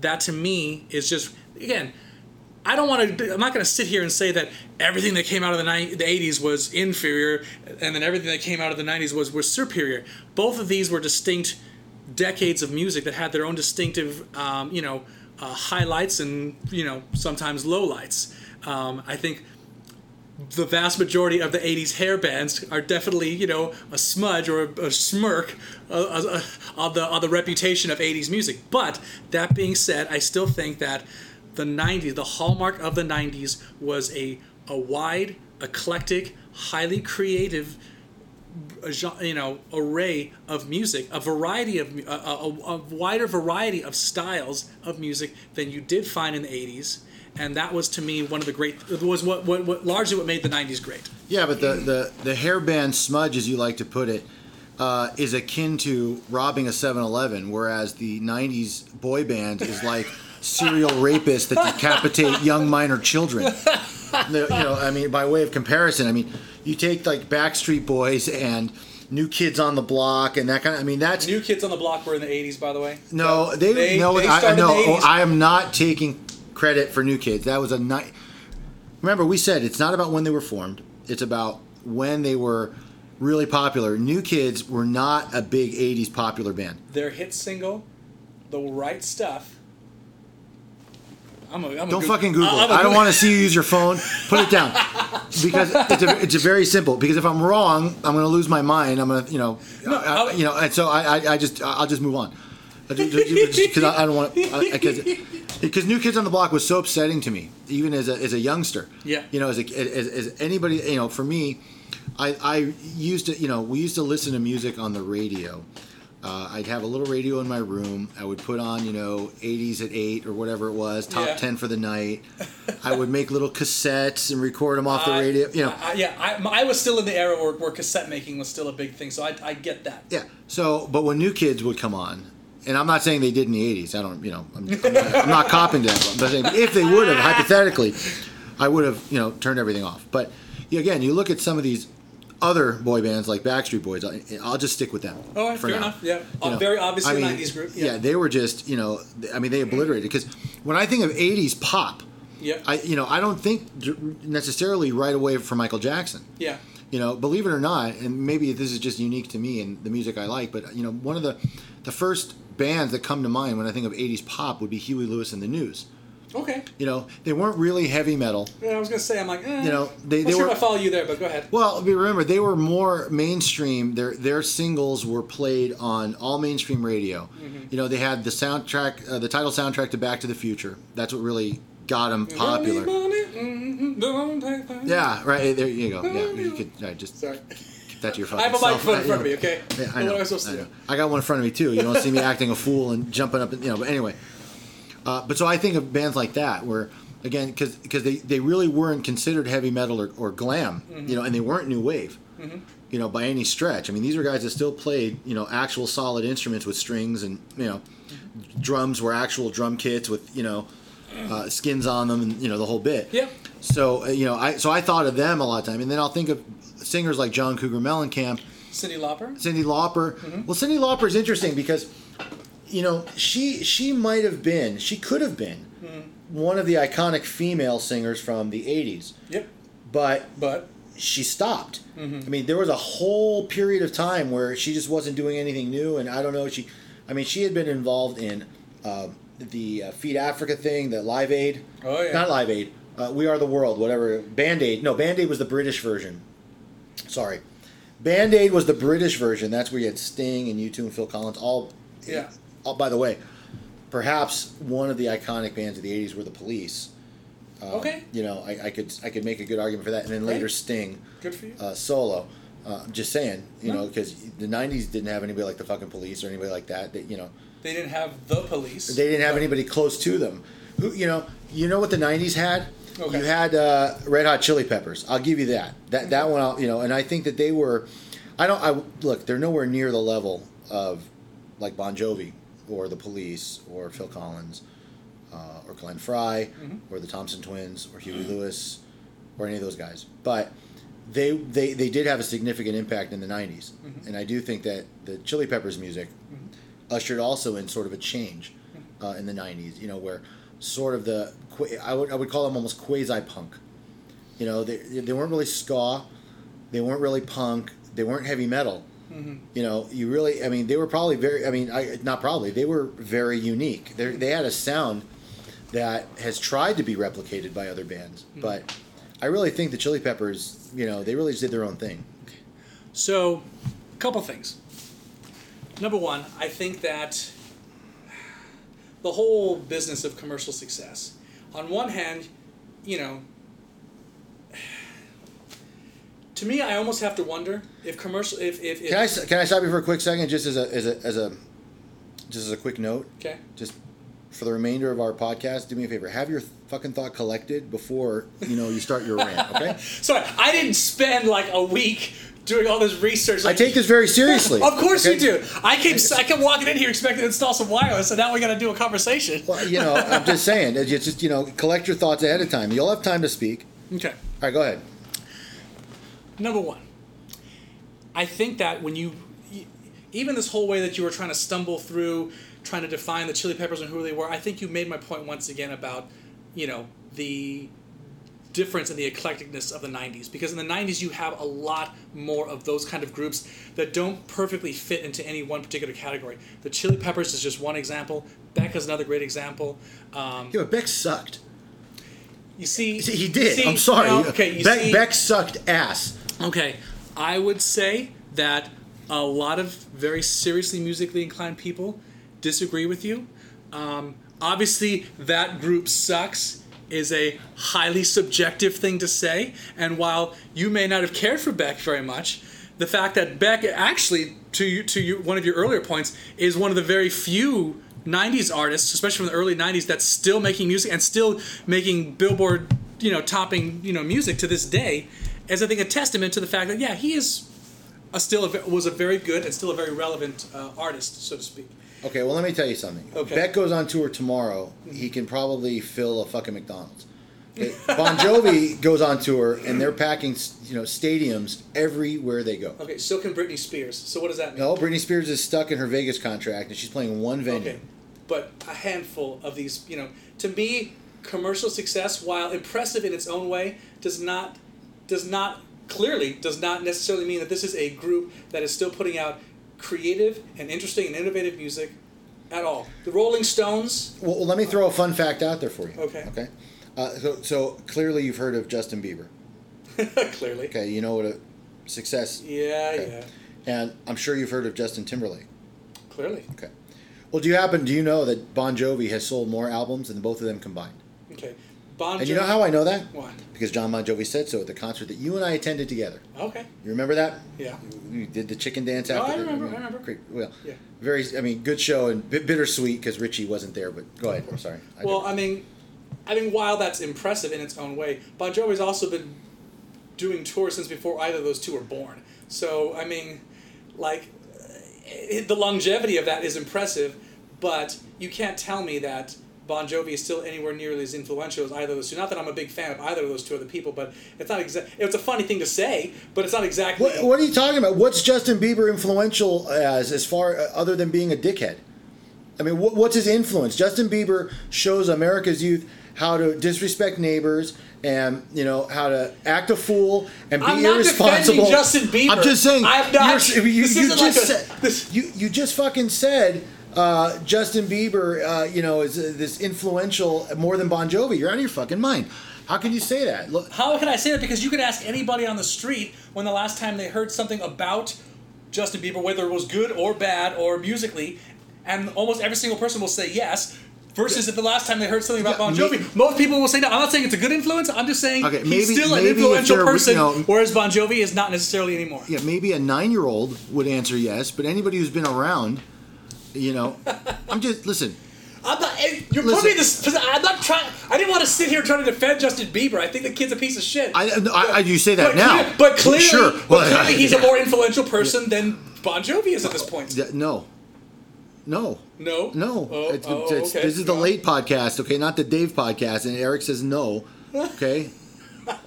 that to me is just again. I don't want to. I'm not going to sit here and say that everything that came out of the, 90, the 80s was inferior, and then everything that came out of the 90s was was superior. Both of these were distinct decades of music that had their own distinctive, um, you know, uh, highlights and you know sometimes lowlights. Um, I think the vast majority of the 80s hair bands are definitely you know a smudge or a, a smirk uh, uh, on the on the reputation of 80s music. But that being said i still think that the 90s the hallmark of the 90s was a a wide eclectic highly creative you know array of music, a variety of a, a, a wider variety of styles of music than you did find in the '80s, and that was to me one of the great was what what, what largely what made the '90s great.
Yeah, but the, the, the hairband smudge, as you like to put it, uh, is akin to robbing a 7 Eleven, whereas the 90s boy band is like serial rapists that decapitate young minor children. You know, I mean, by way of comparison, I mean, you take like Backstreet Boys and New Kids on the Block and that kind of, I mean, that's.
New Kids on the Block were in the '80s, by the way.
No, they,
They-
no.
they
I, no,
the 80s.
I am not taking credit for New Kids. That was a night. Remember, we said it's not about when they were formed. It's about when they were really popular. New Kids were not a big '80s popular band.
Their hit single, "The Right Stuff." I'm a, I'm
Don't
Goog-
fucking Google.
I'm
it. I don't want to see you use your phone. Put it down because it's a, it's a very simple. Because if I'm wrong, I'm going to lose my mind. I'm going to you know,
No,
I- you know, and so I, I, I just I'll just move on. Because I, I don't want because because New Kids on the Block was so upsetting to me, even as a, as a youngster.
Yeah.
You know, as, a, as, as anybody, you know, for me, I, I used to, you know, we used to listen to music on the radio. Uh, I'd have a little radio in my room. I would put on, you know, 80s at 8 or whatever it was, top
Yeah.
10 for the night. I would make little cassettes and record them off the radio. You know,
I, I- yeah, I, I was still in the era where, where cassette making was still a big thing, so I, I get that.
Yeah. So, but when new kids would come on, and I'm not saying they did in the '80s. I don't, you know, I'm, I'm, not, I'm not copping to that. But if they would have, hypothetically, I would have, you know, turned everything off. But again, you look at some of these other boy bands like Backstreet Boys. I, I'll just stick with them.
Oh, All right, fair
now.
enough. Yeah,
You know,
very obviously
I mean,
'90s group.
Yeah.
Yeah,
they were just, you know, I mean, they obliterated because when I think of '80s pop,
yeah,
I, you know, I don't think necessarily right away for Michael Jackson
yeah.
you know believe it or not and maybe this is just unique to me and the music i like but you know one of the the first bands that come to mind when i think of 80s pop would be huey lewis and the news.
Okay.
you know they weren't really heavy metal.
Yeah, I was gonna say I'm like, eh,
You know, they- they
sure
were-
I follow you there, but go ahead.
well remember they were more mainstream. Their their singles were played on all mainstream radio. You know they had the soundtrack uh, the title soundtrack to back to the future. That's what really got them popular. yeah right there you go. Yeah you could uh, just
Sorry.
Get that to your
I have a
fucking
microphone in front of me. Okay.
Yeah, I
what am I supposed to do?
know. I got one in front of me too. You don't see me acting a fool and jumping up, and you know. But anyway, uh, but so I think of bands like that where again because because they they really weren't considered heavy metal or, or glam,
Mm-hmm.
you know, and they weren't new wave. You know, by any stretch. I mean, these were guys that still played, you know, actual solid instruments with strings and, you know, drums were actual drum kits with, you know, uh, skins on them and, you know, the whole bit.
Yeah.
So, uh, you know, I so I thought of them a lot of time. And then I'll think of singers like John Cougar Mellencamp,
Cyndi Lauper.
Cyndi Lauper. Well, Cyndi Lauper is interesting because, you know, she she might have been, she could have been one of the iconic female singers from the '80s,
Yep.
but
But
she stopped. I mean, there was a whole period of time where she just wasn't doing anything new, and I don't know. She, I mean, she had been involved in uh, the uh, Feed Africa thing, the Live Aid.
Oh, yeah.
Not Live Aid. Uh, we Are the World, whatever. Band Aid. No, Band Aid was the British version. Sorry. Band Aid was the British version. That's where you had Sting and U2 and Phil Collins. All.
Yeah.
Oh, by the way, perhaps one of the iconic bands of the '80s were the Police. Um,
Okay.
You know, I, I could I could make a good argument for that, and then later. Sting
good for you.
uh, solo. Uh, just saying, you
No.
know, because the '90s didn't have anybody like the fucking police or anybody like that. That you know,
they didn't have the police.
they didn't have anybody close to them. Who, you know, you know what the '90s had?
Okay.
You had uh, Red Hot Chili Peppers. I'll give you that. That that one, I'll, you know, and I think that they were. I don't. I look. They're nowhere near the level of like Bon Jovi or the Police or Phil Collins uh, or Glenn Frey or the Thompson Twins or Huey Lewis or any of those guys. But they they they did have a significant impact in the '90s, and I do think that the Chili Peppers music ushered also in sort of a change. uh, in the '90s. You know, where sort of the I would I would call them almost quasi punk. You know, they they weren't really ska, they weren't really punk, they weren't heavy metal. Mm-hmm. You know, you really I mean they were probably very I mean I not probably they were very unique. They they had a sound that has tried to be replicated by other bands, mm-hmm. but I really think the Chili Peppers, you know, they really just did their own thing.
So, a couple things. Number one, I think that the whole business of commercial success. On one hand, you know, to me, I almost have to wonder if commercial, if if, if
Can I can I stop you for a quick second, just as a as a as a just as a quick note,
okay.
just for the remainder of our podcast, do me a favor, have your fucking thought collected before you know you start your rant, okay?
Sorry, I didn't spend like a week doing all this research.
I take this very seriously.
Of course
okay?
you do. I came, I kept walking in here expecting to install some wireless, and now we got to do a conversation.
Well, you know, I'm just saying, it's just you know, collect your thoughts ahead of time. You'll have time to speak.
Okay.
All right, go ahead.
Number one, I think that when you, even this whole way that you were trying to stumble through, trying to define the Chili Peppers and who they were, I think you made my point once again about, you know, the difference in the eclecticness of the 90s because in the 90s you have a lot more of those kind of groups that don't perfectly fit into any one particular category the chili peppers is just one example beck is another great example um,
Yeah, but Beck sucked.
you see
He did.
see-
I'm sorry.
no, okay you
Beck,
see,
Beck sucked ass.
Okay, I would say that a lot of very seriously musically inclined people disagree with you. Um, obviously, that group sucks is a highly subjective thing to say, and while you may not have cared for Beck very much, the fact that Beck actually, to you, to you, one of your earlier points, is one of the very few '90s artists, especially from the early '90s, that's still making music and still making Billboard, you know, topping, you know, music to this day, is I think a testament to the fact that yeah, he is a still a, was a very good and still a very relevant uh, artist, so to speak.
Okay, well, let me tell you something.
Okay.
Beck goes on tour tomorrow. Mm-hmm. He can probably fill a fucking McDonald's. Okay, Bon Jovi goes on tour, and they're packing, you know, stadiums everywhere they go.
Okay, so can Britney Spears. So what does that mean?
No, Britney Spears is stuck in her Vegas contract, and she's playing one venue.
Okay, but a handful of these, you know, to me, commercial success, while impressive in its own way, does not does not clearly does not necessarily mean that this is a group that is still putting out creative and interesting and innovative music at all. The Rolling Stones.
Well, let me throw a fun fact out there for you.
Okay.
Okay. Uh, so, so clearly you've heard of Justin Bieber.
clearly.
Okay, you know what a success.
Yeah,
Okay.
yeah.
And I'm sure you've heard of Justin Timberlake.
Clearly.
Okay. Well, do you happen? Do you know that Bon Jovi has sold more albums than both of them combined?
Okay. Bon
And you know how I know that?
Why?
Because Jon Bon Jovi said so at the concert that you and I attended together.
Okay.
You remember that?
Yeah.
You did the chicken dance after.
I
the-
remember, I remember.
Great. Well,
Yeah.
very. I mean, good show and bit bittersweet because Richie wasn't there. But go ahead. I'm sorry. I
Well,
did-
I mean, I mean, while that's impressive in its own way, Bon Jovi's also been doing tours since before either of those two were born. So I mean, like, eh, the longevity of that is impressive, but you can't tell me that Bon Jovi is still anywhere nearly as influential as either of those two. Not that I'm a big fan of either of those two other people, but it's not exact. It's a funny thing to say, but it's not exactly.
What, what are you talking about? What's Justin Bieber influential as, as far uh, other than being a dickhead? I mean, what, what's his influence? Justin Bieber shows America's youth how to disrespect neighbors and you know how to act a fool and be
I'm not
irresponsible.
Justin Bieber.
I'm just saying.
I'm not-
You, you just
like a-
said,
this-
you you just fucking said. Uh, Justin Bieber, uh, you know, is uh, this influential more than Bon Jovi. You're out of your fucking mind. How can you say that? Look,
How can I say that? Because you could ask anybody on the street when the last time they heard something about Justin Bieber, whether it was good or bad or musically, and almost every single person will say yes. Versus if the last time they heard something about Bon Jovi, most people will say no. I'm not saying it's a good influence. I'm just saying
Okay,
he's
maybe-
still an
maybe
influential person,
you know-
whereas Bon Jovi is not necessarily anymore.
Yeah, maybe a nine-year-old would answer yes, but anybody who's been around, you know, I'm just listen.
I'm not. You're
Listen.
putting me in this. I'm not trying. I didn't want to sit here trying to defend Justin Bieber. I think the kid's a piece of shit.
I, I, I you say that
but
now,
clear- but clearly,
sure.
but
Well,
clearly he's
yeah.
a more influential person than Bon Jovi is at this point.
Yeah, no, no,
No.
no.
Oh,
It's-
oh,
it's-
okay.
This is the late podcast, okay, not the Dave podcast. And Eric says no. Okay.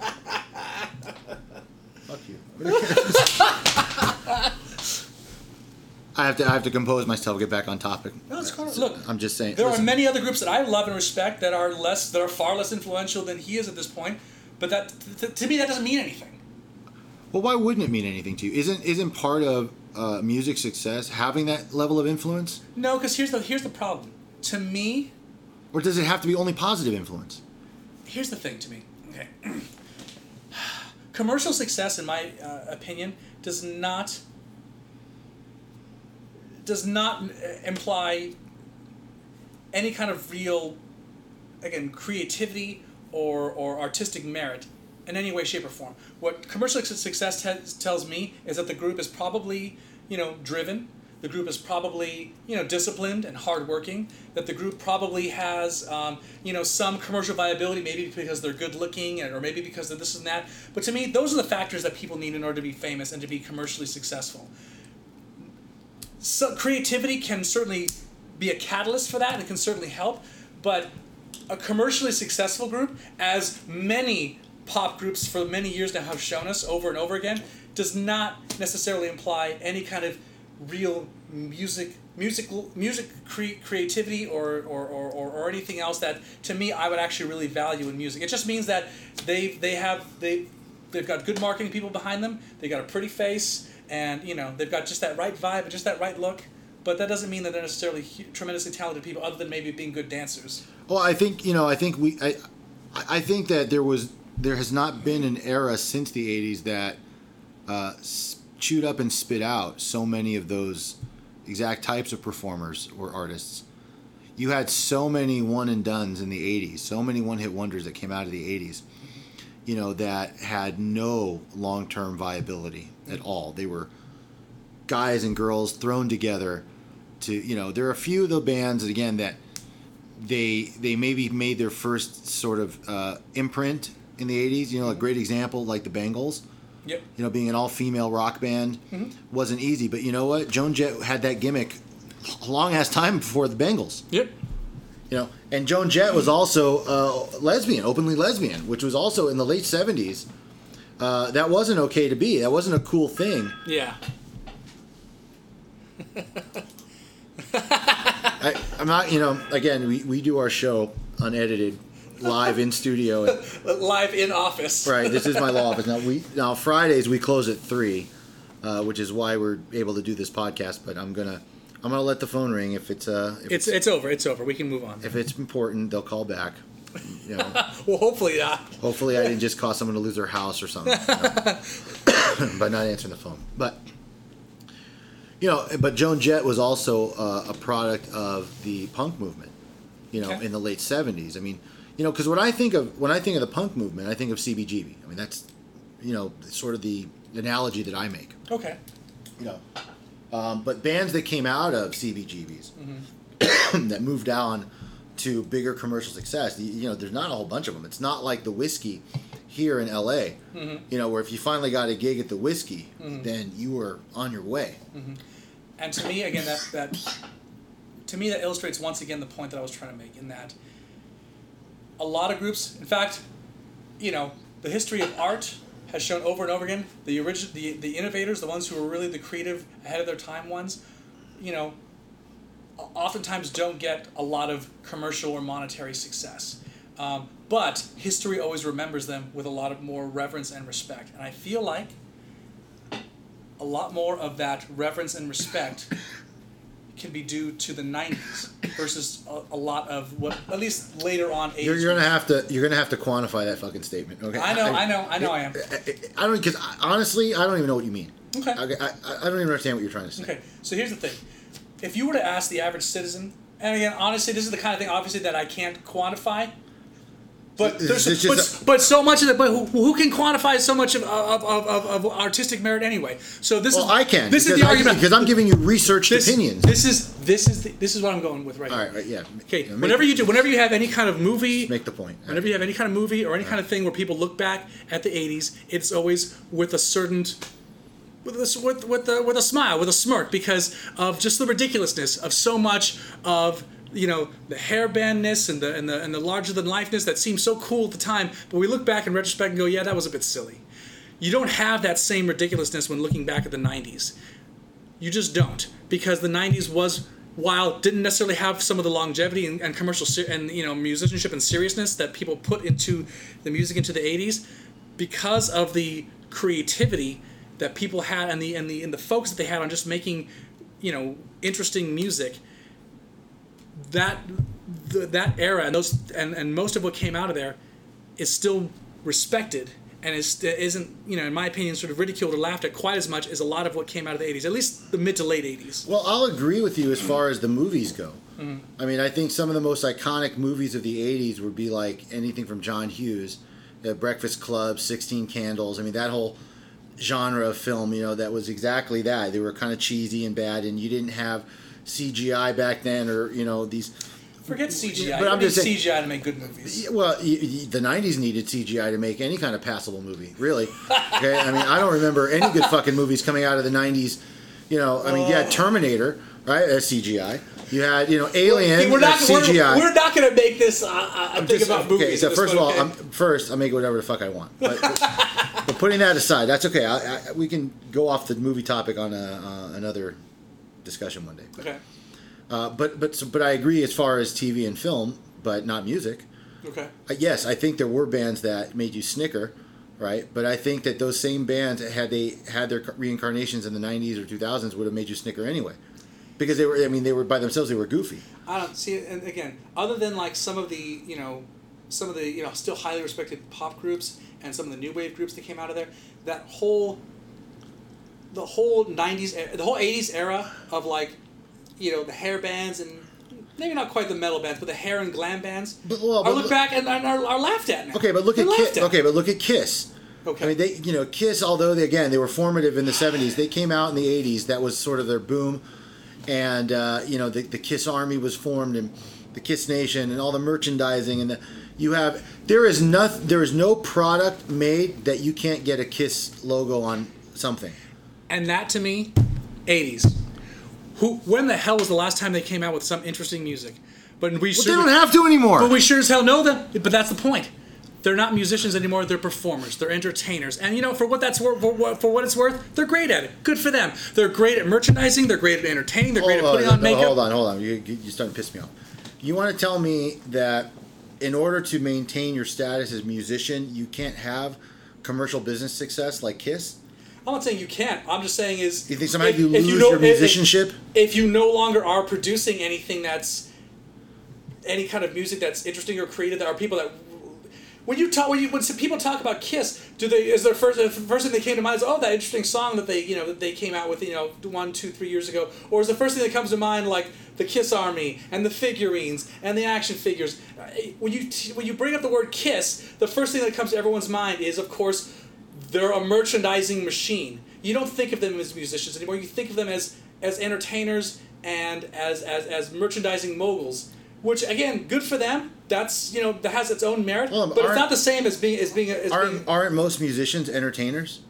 Fuck you. I have to I have to compose myself, get back on topic.
No, it's kind of, look.
I'm just saying.
There
listen,
are many other groups that I love and respect that are less, that are far less influential than he is at this point. But that, th- to me, that doesn't mean anything.
Well, why wouldn't it mean anything to you? Isn't isn't part of uh, music success having that level of influence,
No, because here's the here's the problem. To me,
or does it have to be only positive influence?
here's the thing. To me, okay. Commercial success, in my uh, opinion, does not does not uh, imply any kind of real, again, creativity or, or artistic merit in any way, shape, or form. What commercial success te- tells me is that the group is probably, you know, driven. The group is probably, you know, disciplined and hardworking. That the group probably has, um, you know, some commercial viability, maybe because they're good looking, or maybe because of this and that. But to me, those are the factors that people need in order to be famous and to be commercially successful so creativity can certainly be a catalyst for that. And it can certainly help. But a commercially successful group as many pop groups for many years now have shown us over and over again does not necessarily imply any kind of real music musical music cre- creativity or, or, or, or, or anything else that to me I would actually really value in music. It just means that they they have they they've got good marketing people behind them. They got a pretty face and you know they've got just that right vibe and just that right look but that doesn't mean that they're necessarily tremendously talented people other than maybe being good dancers
Well, I think you know. I think we. I, I think that there was there has not been an era since the '80s that uh, chewed up and spit out so many of those exact types of performers or artists. You had so many one and duns in the '80s, so many one hit wonders that came out of the '80s. You know that had no long term viability at all. They were guys and girls thrown together to you know there are a few of the bands again that they they maybe made their first sort of uh, imprint in the 80s you know a great example like the Bangles
yep.
You know being an all-female rock band wasn't easy but you know what? Joan jett had that gimmick a long ass time before the Bangles
yep.
You know and joan jett was also uh, lesbian openly lesbian which was also in the late 70s uh, that wasn't okay to be that wasn't a cool thing
yeah
I, I'm not, you know, again, we, we do our show unedited, live in studio. And,
live in office
right, this is my law office. Now, we now Fridays we close at three, uh, which is why we're able to do this podcast. But I'm gonna I'm gonna let the phone ring if it's uh if
it's it's over it's over we can move on
if it's important they'll call back. You know,
well hopefully not
hopefully I didn't just cause someone to lose their house or something you know, by not answering the phone. But you know, but Joan Jett was also uh, a product of the punk movement. You know,
Okay.
in the late '70s. I mean, you know, because when I think of when I think of the punk movement, I think of CBGB. I mean, that's you know sort of the analogy that I make.
okay
You know, um, but bands that came out of CBGBs that moved on to bigger commercial success. You, you know, there's not a whole bunch of them. It's not like the Whisky here in LA. Mm-hmm. You know, where if you finally got a gig at the Whisky, mm-hmm. then you were on your way. Mm-hmm.
And to me, again, that that to me that illustrates once again the point that I was trying to make in that a lot of groups, in fact, you know, the history of art has shown over and over again the origin, the the innovators, the ones who were really the creative, ahead of their time ones, you know, oftentimes don't get a lot of commercial or monetary success. Um, but history always remembers them with a lot of more reverence and respect. And I feel like a lot more of that reverence and respect can be due to the 90s versus a, a lot of what at least later on 80s
You're, you're gonna have to you're gonna have to quantify that fucking statement. Okay.
I know, I know, I know I am.
I, I don't because honestly, I don't even know what you mean.
Okay.
I, I, I don't even understand what you're trying to say.
Okay, so here's the thing. If you were to ask the average citizen, and again, honestly, this is the kind of thing, obviously, that I can't quantify. But there's, but,
just
but so much of it. But who, who can quantify so much of, of, of, of, artistic merit anyway? So this
Well,
is
I can.
This is the
I-
argument
because I'm giving you research
this,
opinions.
This is this is the, this is what I'm going with right
All
now.
right, right, yeah.
Okay,
Yeah,
whenever you do, whenever you have any kind of movie,
make the point.
Whenever you have any kind of movie or any kind of thing where people look back at the '80s, it's always with a certain, with a, with with a, with a smile, with a smirk, because of just the ridiculousness of so much of you know the hairbandness and the and the and the larger than lifeness that seemed so cool at the time. But we look back in retrospect and go, yeah, that was a bit silly. You don't have that same ridiculousness when looking back at the '90s. You just don't. because the '90s was while didn't necessarily have some of the longevity and, and commercial ser- and you know musicianship and seriousness that people put into the music into the '80s, because of the creativity that people had and the and the and the focus that they had on just making, you know, interesting music. That the, that era and those and, and most of what came out of there is still respected and is, isn't you know in my opinion sort of ridiculed or laughed at quite as much as a lot of what came out of the 80s at least the mid to late 80s
Well, I'll agree with you as far as the movies go. I mean, I think some of the most iconic movies of the 80s would be like anything from John Hughes, uh, Breakfast Club, 16 Candles. I mean, that whole genre of film, you know, that was exactly that. They were kind of cheesy and bad, and you didn't have CGI back then or, you know, these.
forget cgi
But I'm just saying-
cgi to make good movies
Well, the '90s needed CGI to make any kind of passable movie, really. Okay, I mean, I don't remember any good fucking movies coming out of the '90s. You know, I mean, yeah, oh. Terminator, right? That's CGI. You had, you know, Alien,
we're not, we're, we're not going to make this uh, uh,
I'm
think
just-
about movies
okay, so first of all. I'm, first I make whatever the fuck I want. But, but putting that aside, that's okay. I, I, we can go off the movie topic on a, uh, another discussion one day. But,
okay
uh, but but so, but I agree as far as TV and film, but not music.
okay
Uh, yes, I think there were bands that made you snicker, right? But I think that those same bands, had they had their reincarnations in the '90s or 2000s, would have made you snicker anyway, because they were. I mean, they were by themselves. They were goofy.
I don't see it. And again, other than like some of the you know, some of the you know still highly respected pop groups and some of the new wave groups that came out of there, that whole, the whole '90s, e- the whole '80s era of like, you know, the hair bands and maybe not quite the metal bands, but the hair and glam bands.
But, well,
I look
look-
back and, and are, are laughed at now.
Okay, but look
They're
at Kiss.
at.
Okay, but look at Kiss.
Okay.
I mean, they you know Kiss. Although they, again they were formative in the '70s, they came out in the '80s. That was sort of their boom, and uh, you know the, the Kiss Army was formed and the Kiss Nation and all the merchandising and the you have there is nothing there is no product made that you can't get a Kiss logo on something.
And that to me, 80s. Who? When the hell was the last time they came out with some interesting music? But we
But
sure
they don't have to anymore.
But we sure as hell know them. But that's the point. They're not musicians anymore. They're performers. They're entertainers. And you know, for what that's worth, for what, for what it's worth, they're great at it. Good for them. They're great at merchandising. They're great at entertaining. They're great at putting on
no,
makeup.
Hold on, hold on. You, you, you're starting to piss me off. You want to tell me that in order to maintain your status as musician, you can't have commercial business success like Kiss?
I'm not saying you can't. I'm just saying is
You think somehow
if-
you
if
lose
know-
your
if-
musicianship?
If, you no longer are producing anything that's any kind of music that's interesting or creative, there are people that. When you talk, when you when people talk about Kiss, do they is their first the first thing that came to mind is oh that interesting song that they you know that they came out with you know one two three years ago, or is the first thing that comes to mind like the Kiss Army and the figurines and the action figures? Uh, When you when you bring up the word Kiss, the first thing that comes to everyone's mind is of course they're a merchandising machine. You don't think of them as musicians anymore. You think of them as as entertainers and as as, as merchandising moguls. Which again, good for them. That's you know that has its own merit,
Well,
but it's
aren't-
the same as being as being as being.
Aren't, aren't most musicians entertainers?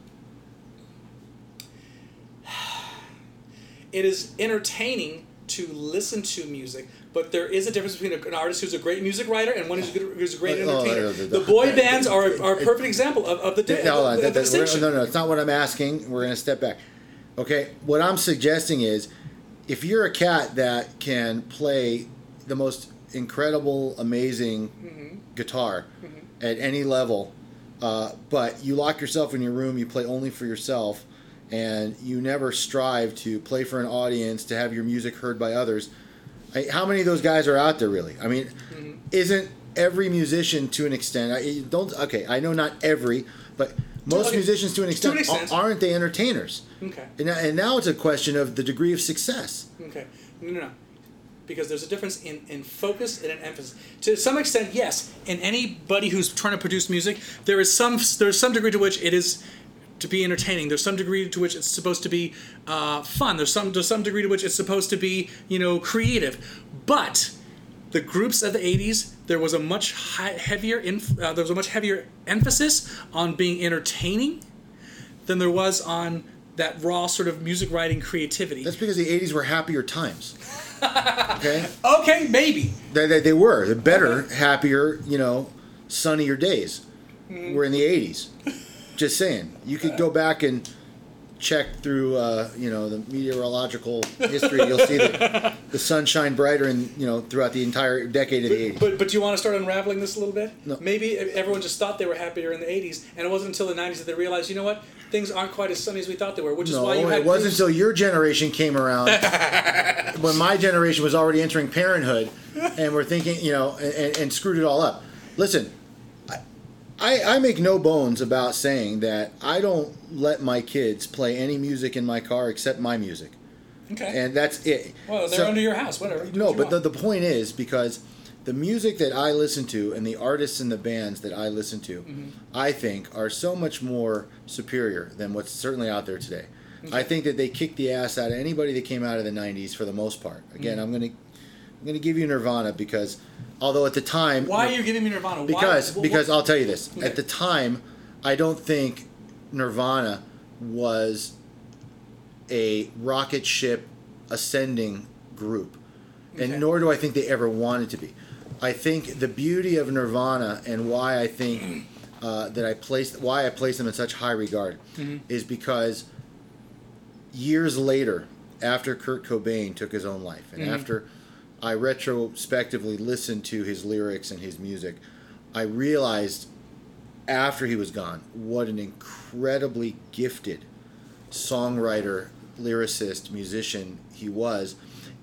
It is entertaining to listen to music, but there is a difference between an artist who's a great music writer and one who's a, good, who's a great
Oh, oh
entertainer.
no, no, no,
the boy bands are, are a perfect example of, of the, di-
No,
the,
that-
the
that-
distinction.
no, no, it's not what I'm asking. We're going to step back. Okay, what I'm suggesting is if you're a cat that can play the most incredible, amazing
Mm-hmm.
guitar at any level, uh, but you lock yourself in your room, you play only for yourself, and you never strive to play for an audience, to have your music heard by others. I, how many of those guys are out there really? I mean,
Mm-hmm.
isn't every musician to an extent? I, don't okay. I know not every, but most
okay,
musicians to an
to
extent,
an extent.
a- aren't they entertainers?
Okay.
And, now- and now it's a question of the degree of success.
Okay. No, no, no. Because there's a difference in, in focus and an emphasis. To some extent, yes. In anybody who's trying to produce music, there is some there's some degree to which it is to be entertaining. There's some degree to which it's supposed to be uh, fun. There's some there's some degree to which it's supposed to be you know creative. But the groups of the 80s there was a much high, heavier inf- uh, there was a much heavier emphasis on being entertaining than there was on that raw sort of music writing creativity.
That's because the '80s were happier times. okay,
Okay, maybe.
they, they, they were the better, happier, you know, sunnier days
Mm-hmm.
were in the '80s. Just saying, you could go back and check through, uh, you know, the meteorological history, you'll see that the sun shine brighter and you know, throughout the entire decade of the 80s.
But, but do you want to start unraveling this a little bit?
No.
Maybe everyone just thought they were happier in the 80s, and it wasn't until the 90s that they realized, you know what, things aren't quite as sunny as we thought they were, which is
no,
why you had
it wasn't until your generation came around when my generation was already entering parenthood and we're thinking, you know, and, and screwed it all up. Listen, I, I make no bones about saying that I don't let my kids play any music in my car except my music.
Okay.
And that's it.
well, they're
So-
under your house, whatever. do
No,
what
but the,
want.
the point is because the music that I listen to and the artists and the bands that I listen to,
Mm-hmm.
I think are so much more superior than what's certainly out there today. I think that they kicked the ass out of anybody that came out of the '90s for the most part. Again,
Mm-hmm.
I'm gonna I'm gonna give you Nirvana because although at the time
Why are you giving me Nirvana?
Because
wh- wh-
because I'll tell you this.
Okay.
At the time, I don't think Nirvana was a rocket ship ascending group, and
Okay.
nor do I think they ever wanted to be. I think the beauty of Nirvana and why I think uh, that I place why I place them in such high regard
Mm-hmm.
is because years later, after Kurt Cobain took his own life, and
Mhm.
after I retrospectively listened to his lyrics and his music, I realized after he was gone what an incredibly gifted songwriter, lyricist, musician he was,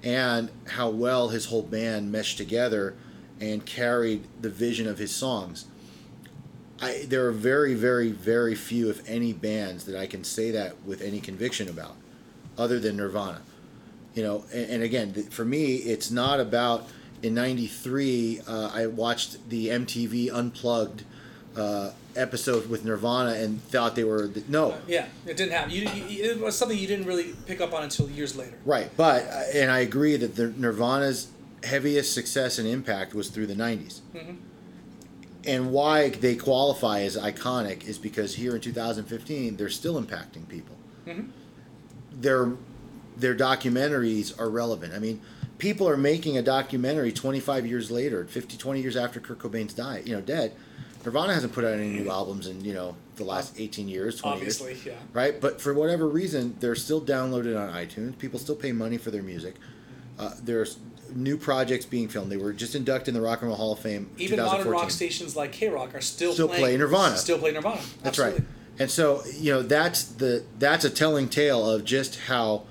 and how well his whole band meshed together and carried the vision of his songs. I, there are very, very, very few, if any, bands that I can say that with any conviction about, other than Nirvana. You know, and, and again, th- for me, it's not about. In '93, uh, I watched the MTV Unplugged uh, episode with Nirvana and thought they were the, no,
Yeah, it didn't happen. You, you, it was something you didn't really pick up on until years later.
Right, but uh, and I agree that the Nirvana's heaviest success and impact was through the '90s,
Mhm.
and why they qualify as iconic is because here in 2015 they're still impacting people.
Mhm.
Their their documentaries are relevant. I mean, people are making a documentary 25 years later, 50, 20 years after Kurt Cobain's died, you know, dead. Nirvana hasn't put out any new albums in you know the last 18 years, 20 years
Obviously, yeah.
right? But for whatever reason, they're still downloaded on iTunes. People still pay money for their music. Uh, there's new projects being filmed. They were just inducted in the Rock and Roll Hall of Fame.
Even modern rock stations like KROQ are still
Still
playing,
play Nirvana.
Still play Nirvana.
That's right. And so you know that's the that's a telling tale of just how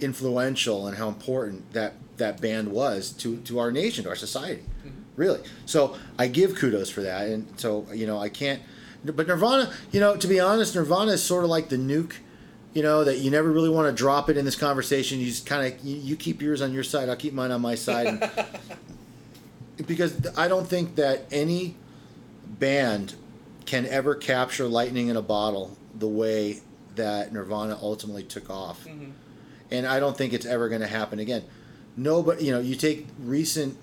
influential and how important that that band was to to our nation, to our society, really. So I give kudos for that, and so you know I can't. But Nirvana, you know, to be honest, Nirvana is sort of like the nuke. You know that you never really want to drop it in this conversation. You just kind of you, you keep yours on your side. I'll keep mine on my side. And, because I don't think that any band can ever capture lightning in a bottle the way that Nirvana ultimately took off.
Mhm.
And I don't think it's ever going to happen again. Nobody, you know, you take recent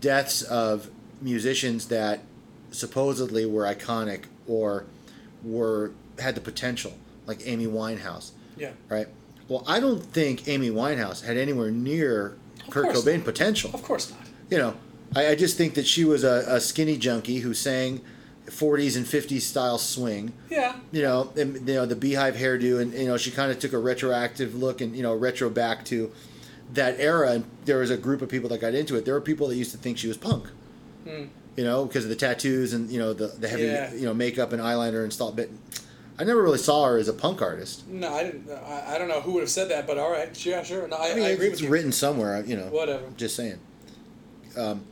deaths of musicians that supposedly were iconic or were had the potential, like Amy Winehouse,
Yeah.
right? Well, I don't think Amy Winehouse had anywhere near
Of
Kurt Cobain
not.
potential
Of course not.
you know, I, I just think that she was a, a skinny junkie who sang 40s and 50s style swing.
Yeah.
You know, and, you know the beehive hairdo, and you know she kind of took a retroactive look and you know retro back to that era. And there was a group of people that got into it. There were people that used to think she was punk.
Hmm.
You know, because of the tattoos and you know the the heavy
Yeah.
you know makeup and eyeliner and stuff. But I never really saw her as a punk artist.
No, I didn't. I, I don't know who would have said that, but all right. Yeah, sure. No, I,
I mean,
I agree
it's
with you.
written somewhere. You know,
Whatever.
just saying. Um,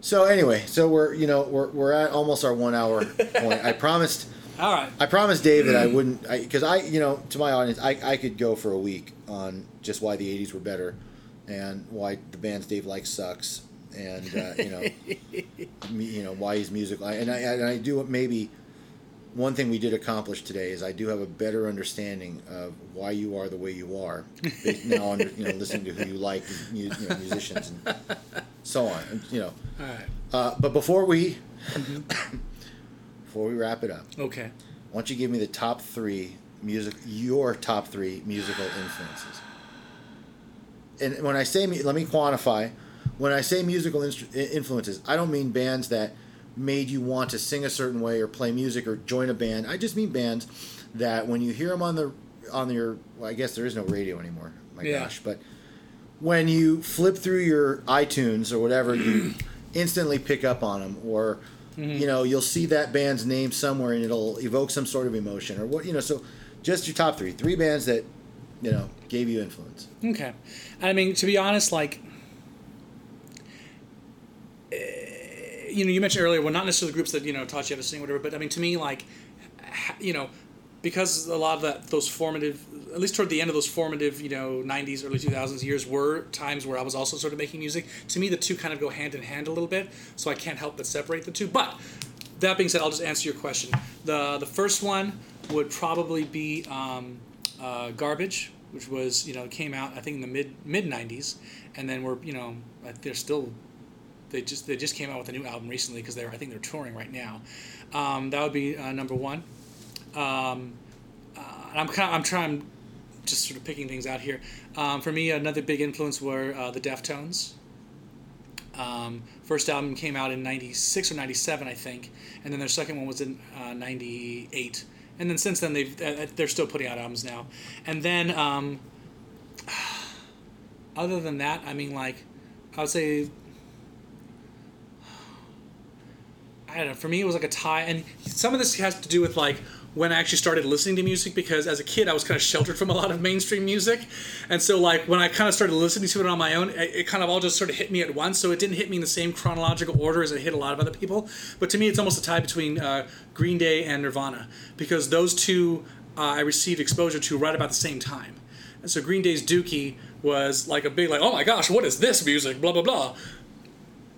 so anyway, so we're you know we're, we're at almost our one hour point. I promised
All right.
I promised Dave that I wouldn't because I, you know to my audience I, I could go for a week on just why the '80s were better and why the bands Dave likes sucks and uh, you know me, you know why he's musical and I and I do maybe one thing we did accomplish today is I do have a better understanding of why you are the way you are now under, you know listening to who you like you know, musicians and so on and, you know
All right.
uh, but before we before we wrap it up
Okay.
why don't you give me the top three music, your top three musical influences? And when I say, let me quantify. When I say musical instru- influences, I don't mean bands that made you want to sing a certain way or play music or join a band. I just mean bands that when you hear them on the on your, well, I guess there is no radio anymore. My
Yeah.
gosh, but when you flip through your iTunes or whatever, you instantly pick up on them, or
Mm-hmm.
you know, you'll see that band's name somewhere and it'll evoke some sort of emotion, or what you know. So, just your top three, three bands that you know gave you influence.
Okay. I mean, to be honest, like, eh, you know, you mentioned earlier, well, not necessarily groups that you know taught you how to sing, whatever. But I mean, to me, like, you know, because a lot of that those formative, at least toward the end of those formative, you know, '90s, early 2000s years were times where I was also sort of making music. To me, the two kind of go hand in hand a little bit, so I can't help but separate the two. But that being said, I'll just answer your question. the The first one would probably be um, uh, "Garbage," which was you know came out I think in the mid mid '90s, and then we're you know they're still they just they just came out with a new album recently because they're I think they're touring right now. Um, that would be uh, number one. Um, uh, I'm kind of, I'm trying just sort of picking things out here. Um, for me, another big influence were uh, the Deftones. Um, first album came out in '96 or '97, I think, and then their second one was in '98. and then since then they've uh, they're still putting out albums now. And then, um, other than that, I mean, like, I would say I don't know. For me, it was like a tie, and some of this has to do with like when I actually started listening to music because as a kid I was kind of sheltered from a lot of mainstream music, and so like when I kind of started listening to it on my own, it, it kind of all just sort of hit me at once. So it didn't hit me in the same chronological order as it hit a lot of other people. But to me, it's almost a tie between uh, Green Day and Nirvana because those two uh, I received exposure to right about the same time. And so Green Day's Dookie was like a big like, oh my gosh, what is this music? Blah blah blah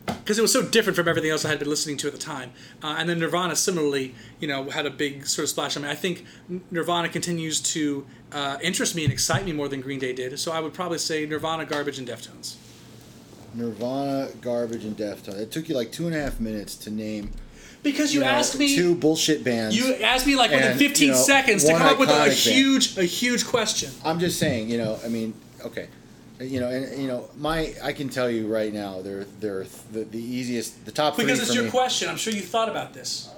because it was so different from everything else I had been listening to at the time. Uh, and then Nirvana similarly, you know, had a big sort of splash. I mean, I think Nirvana continues to uh, interest me and excite me more than Green Day did. So I would probably say Nirvana, Garbage, and Deftones.
Nirvana, Garbage, and Deftones. It took you like two and a half minutes to name.
Because you,
you know,
asked me,
two bullshit bands.
you asked me like within
and,
15
you know,
seconds to come up with a, a
band.
huge, a huge question.
I'm just saying, you know, I mean, okay, you know, and you know, my I can tell you right now, they're they're the, the easiest, the top
Because it's your
me.
question. I'm sure you thought about this.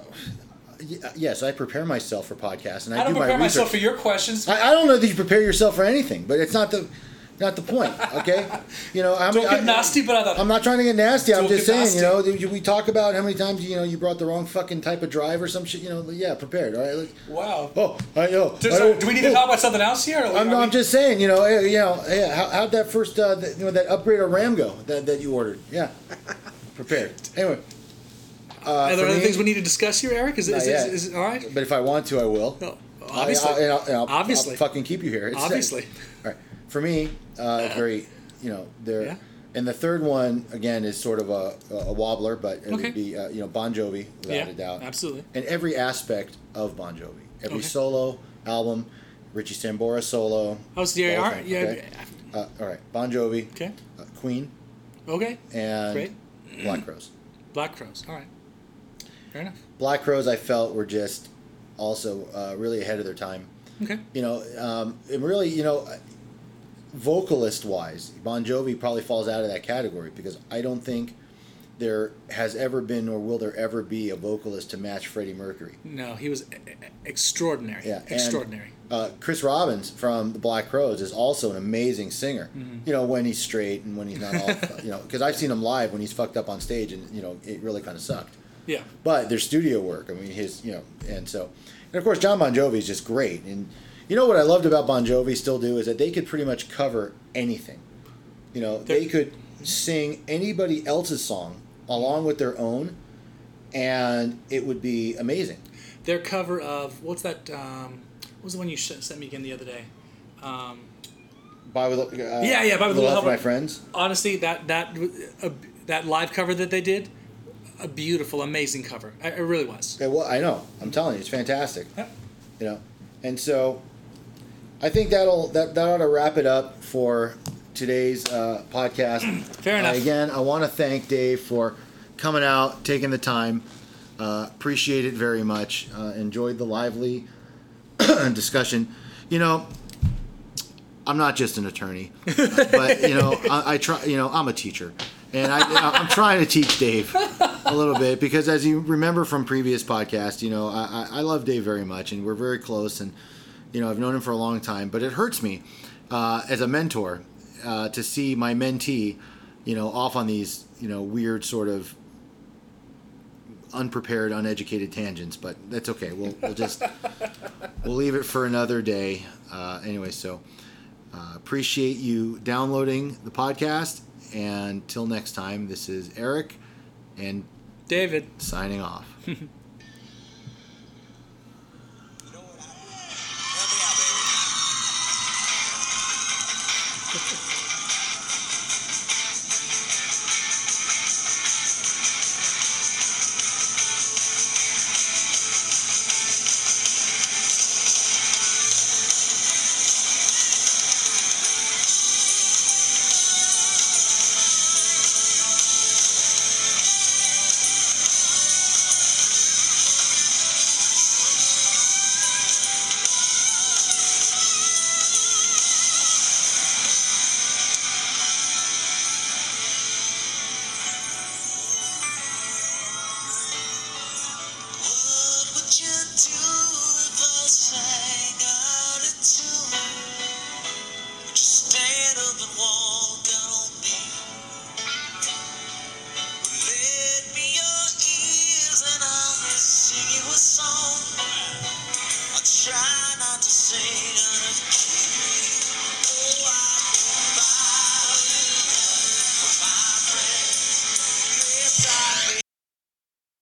Yes, I prepare myself for podcasts, and I,
I don't
do my
prepare
research.
myself for your questions.
I, I don't know that you prepare yourself for anything, but it's not the not the point. Okay, you know, how
Don't
many?
get nasty, but I thought
I'm not trying to get nasty. I'm
Don't
just saying, you know, we talk about how many times you know you brought the wrong fucking type of drive or some shit. You know, yeah, prepared. All right. let's-
wow.
Oh, I know. I
do we need to
Oh.
talk about something else here? or
I'm,
are
no,
we-
I'm just saying, you know, eh, you know, hey, how, how'd that first, uh, that, you know, that upgrade of Ram go that, that you ordered? Yeah, prepared. Anyway, uh,
Are there other
me-
things we need to discuss here, Eric? Is, is,
yet.
is, is, all right?
But if I want to, I will.
No, obviously.
I, and I'll, I'll,
Obviously.
I'll fucking keep you here. It's
Obviously.
All right. For me, uh, very, you know, there.
Yeah.
And the third one again is sort of a, a wobbler, but it
Okay.
would be uh, you know Bon Jovi without
Yeah,
a doubt.
absolutely.
And every aspect of Bon Jovi, every
Okay.
solo album, Richie Sambora solo.
Oh, so yeah,
whole thing,
yeah.
okay? Uh, all right, Bon Jovi,
Okay.
uh, Queen,
Okay.
and
Great.
Black Crowes.
Black Crowes. All right. Fair enough.
Black Crowes, I felt were just also uh, really ahead of their time.
Okay.
you know, um, and really, you know, vocalist wise, Bon Jovi probably falls out of that category because I don't think there has ever been or will there ever be a vocalist to match Freddie Mercury.
No, he was extraordinary.
Yeah, and,
Extraordinary.
Uh, Chris Robbins from the Black Crowes is also an amazing singer.
Mm-hmm.
You know, when he's straight and when he's not all, you know, because I've seen him live when he's fucked up on stage and you know it really kind of sucked.
Yeah.
But their studio work, I mean, his, you know, and so, and of course, Jon Bon Jovi is just great. And you know what I loved about Bon Jovi, still do, is that they could pretty much cover anything. You know, they could sing anybody else's song along with their own, and it would be amazing.
Their cover of what's that? Um, what was the one you sent me again the other day? Um,
By with, uh,
Yeah, yeah, By with Little
Love
Help.
my friends.
honestly, that that uh, that live cover that they did, a beautiful, amazing cover. It really was.
Okay, well, I know. I'm telling you, it's fantastic.
Yep.
You know, and so I think that'll that that ought to wrap it up for today's uh, podcast.
Fair enough.
Uh, again, I want to thank Dave for coming out, taking the time. Uh, appreciate it very much. Uh, enjoyed the lively discussion. You know, I'm not just an attorney, but you know, I, I try. You know, I'm a teacher, and I, I'm trying to teach Dave a little bit because, as you remember from previous podcasts, you know, I, I I love Dave very much, and we're very close, and You know, I've known him for a long time, but it hurts me uh, as a mentor uh, to see my mentee, you know, off on these, you know, weird sort of unprepared, uneducated tangents. But that's okay. We'll we'll just we'll leave it for another day. Uh, anyway, so uh, appreciate you downloading the podcast. And till next time, this is Eric and
David.
signing off.
Thank you.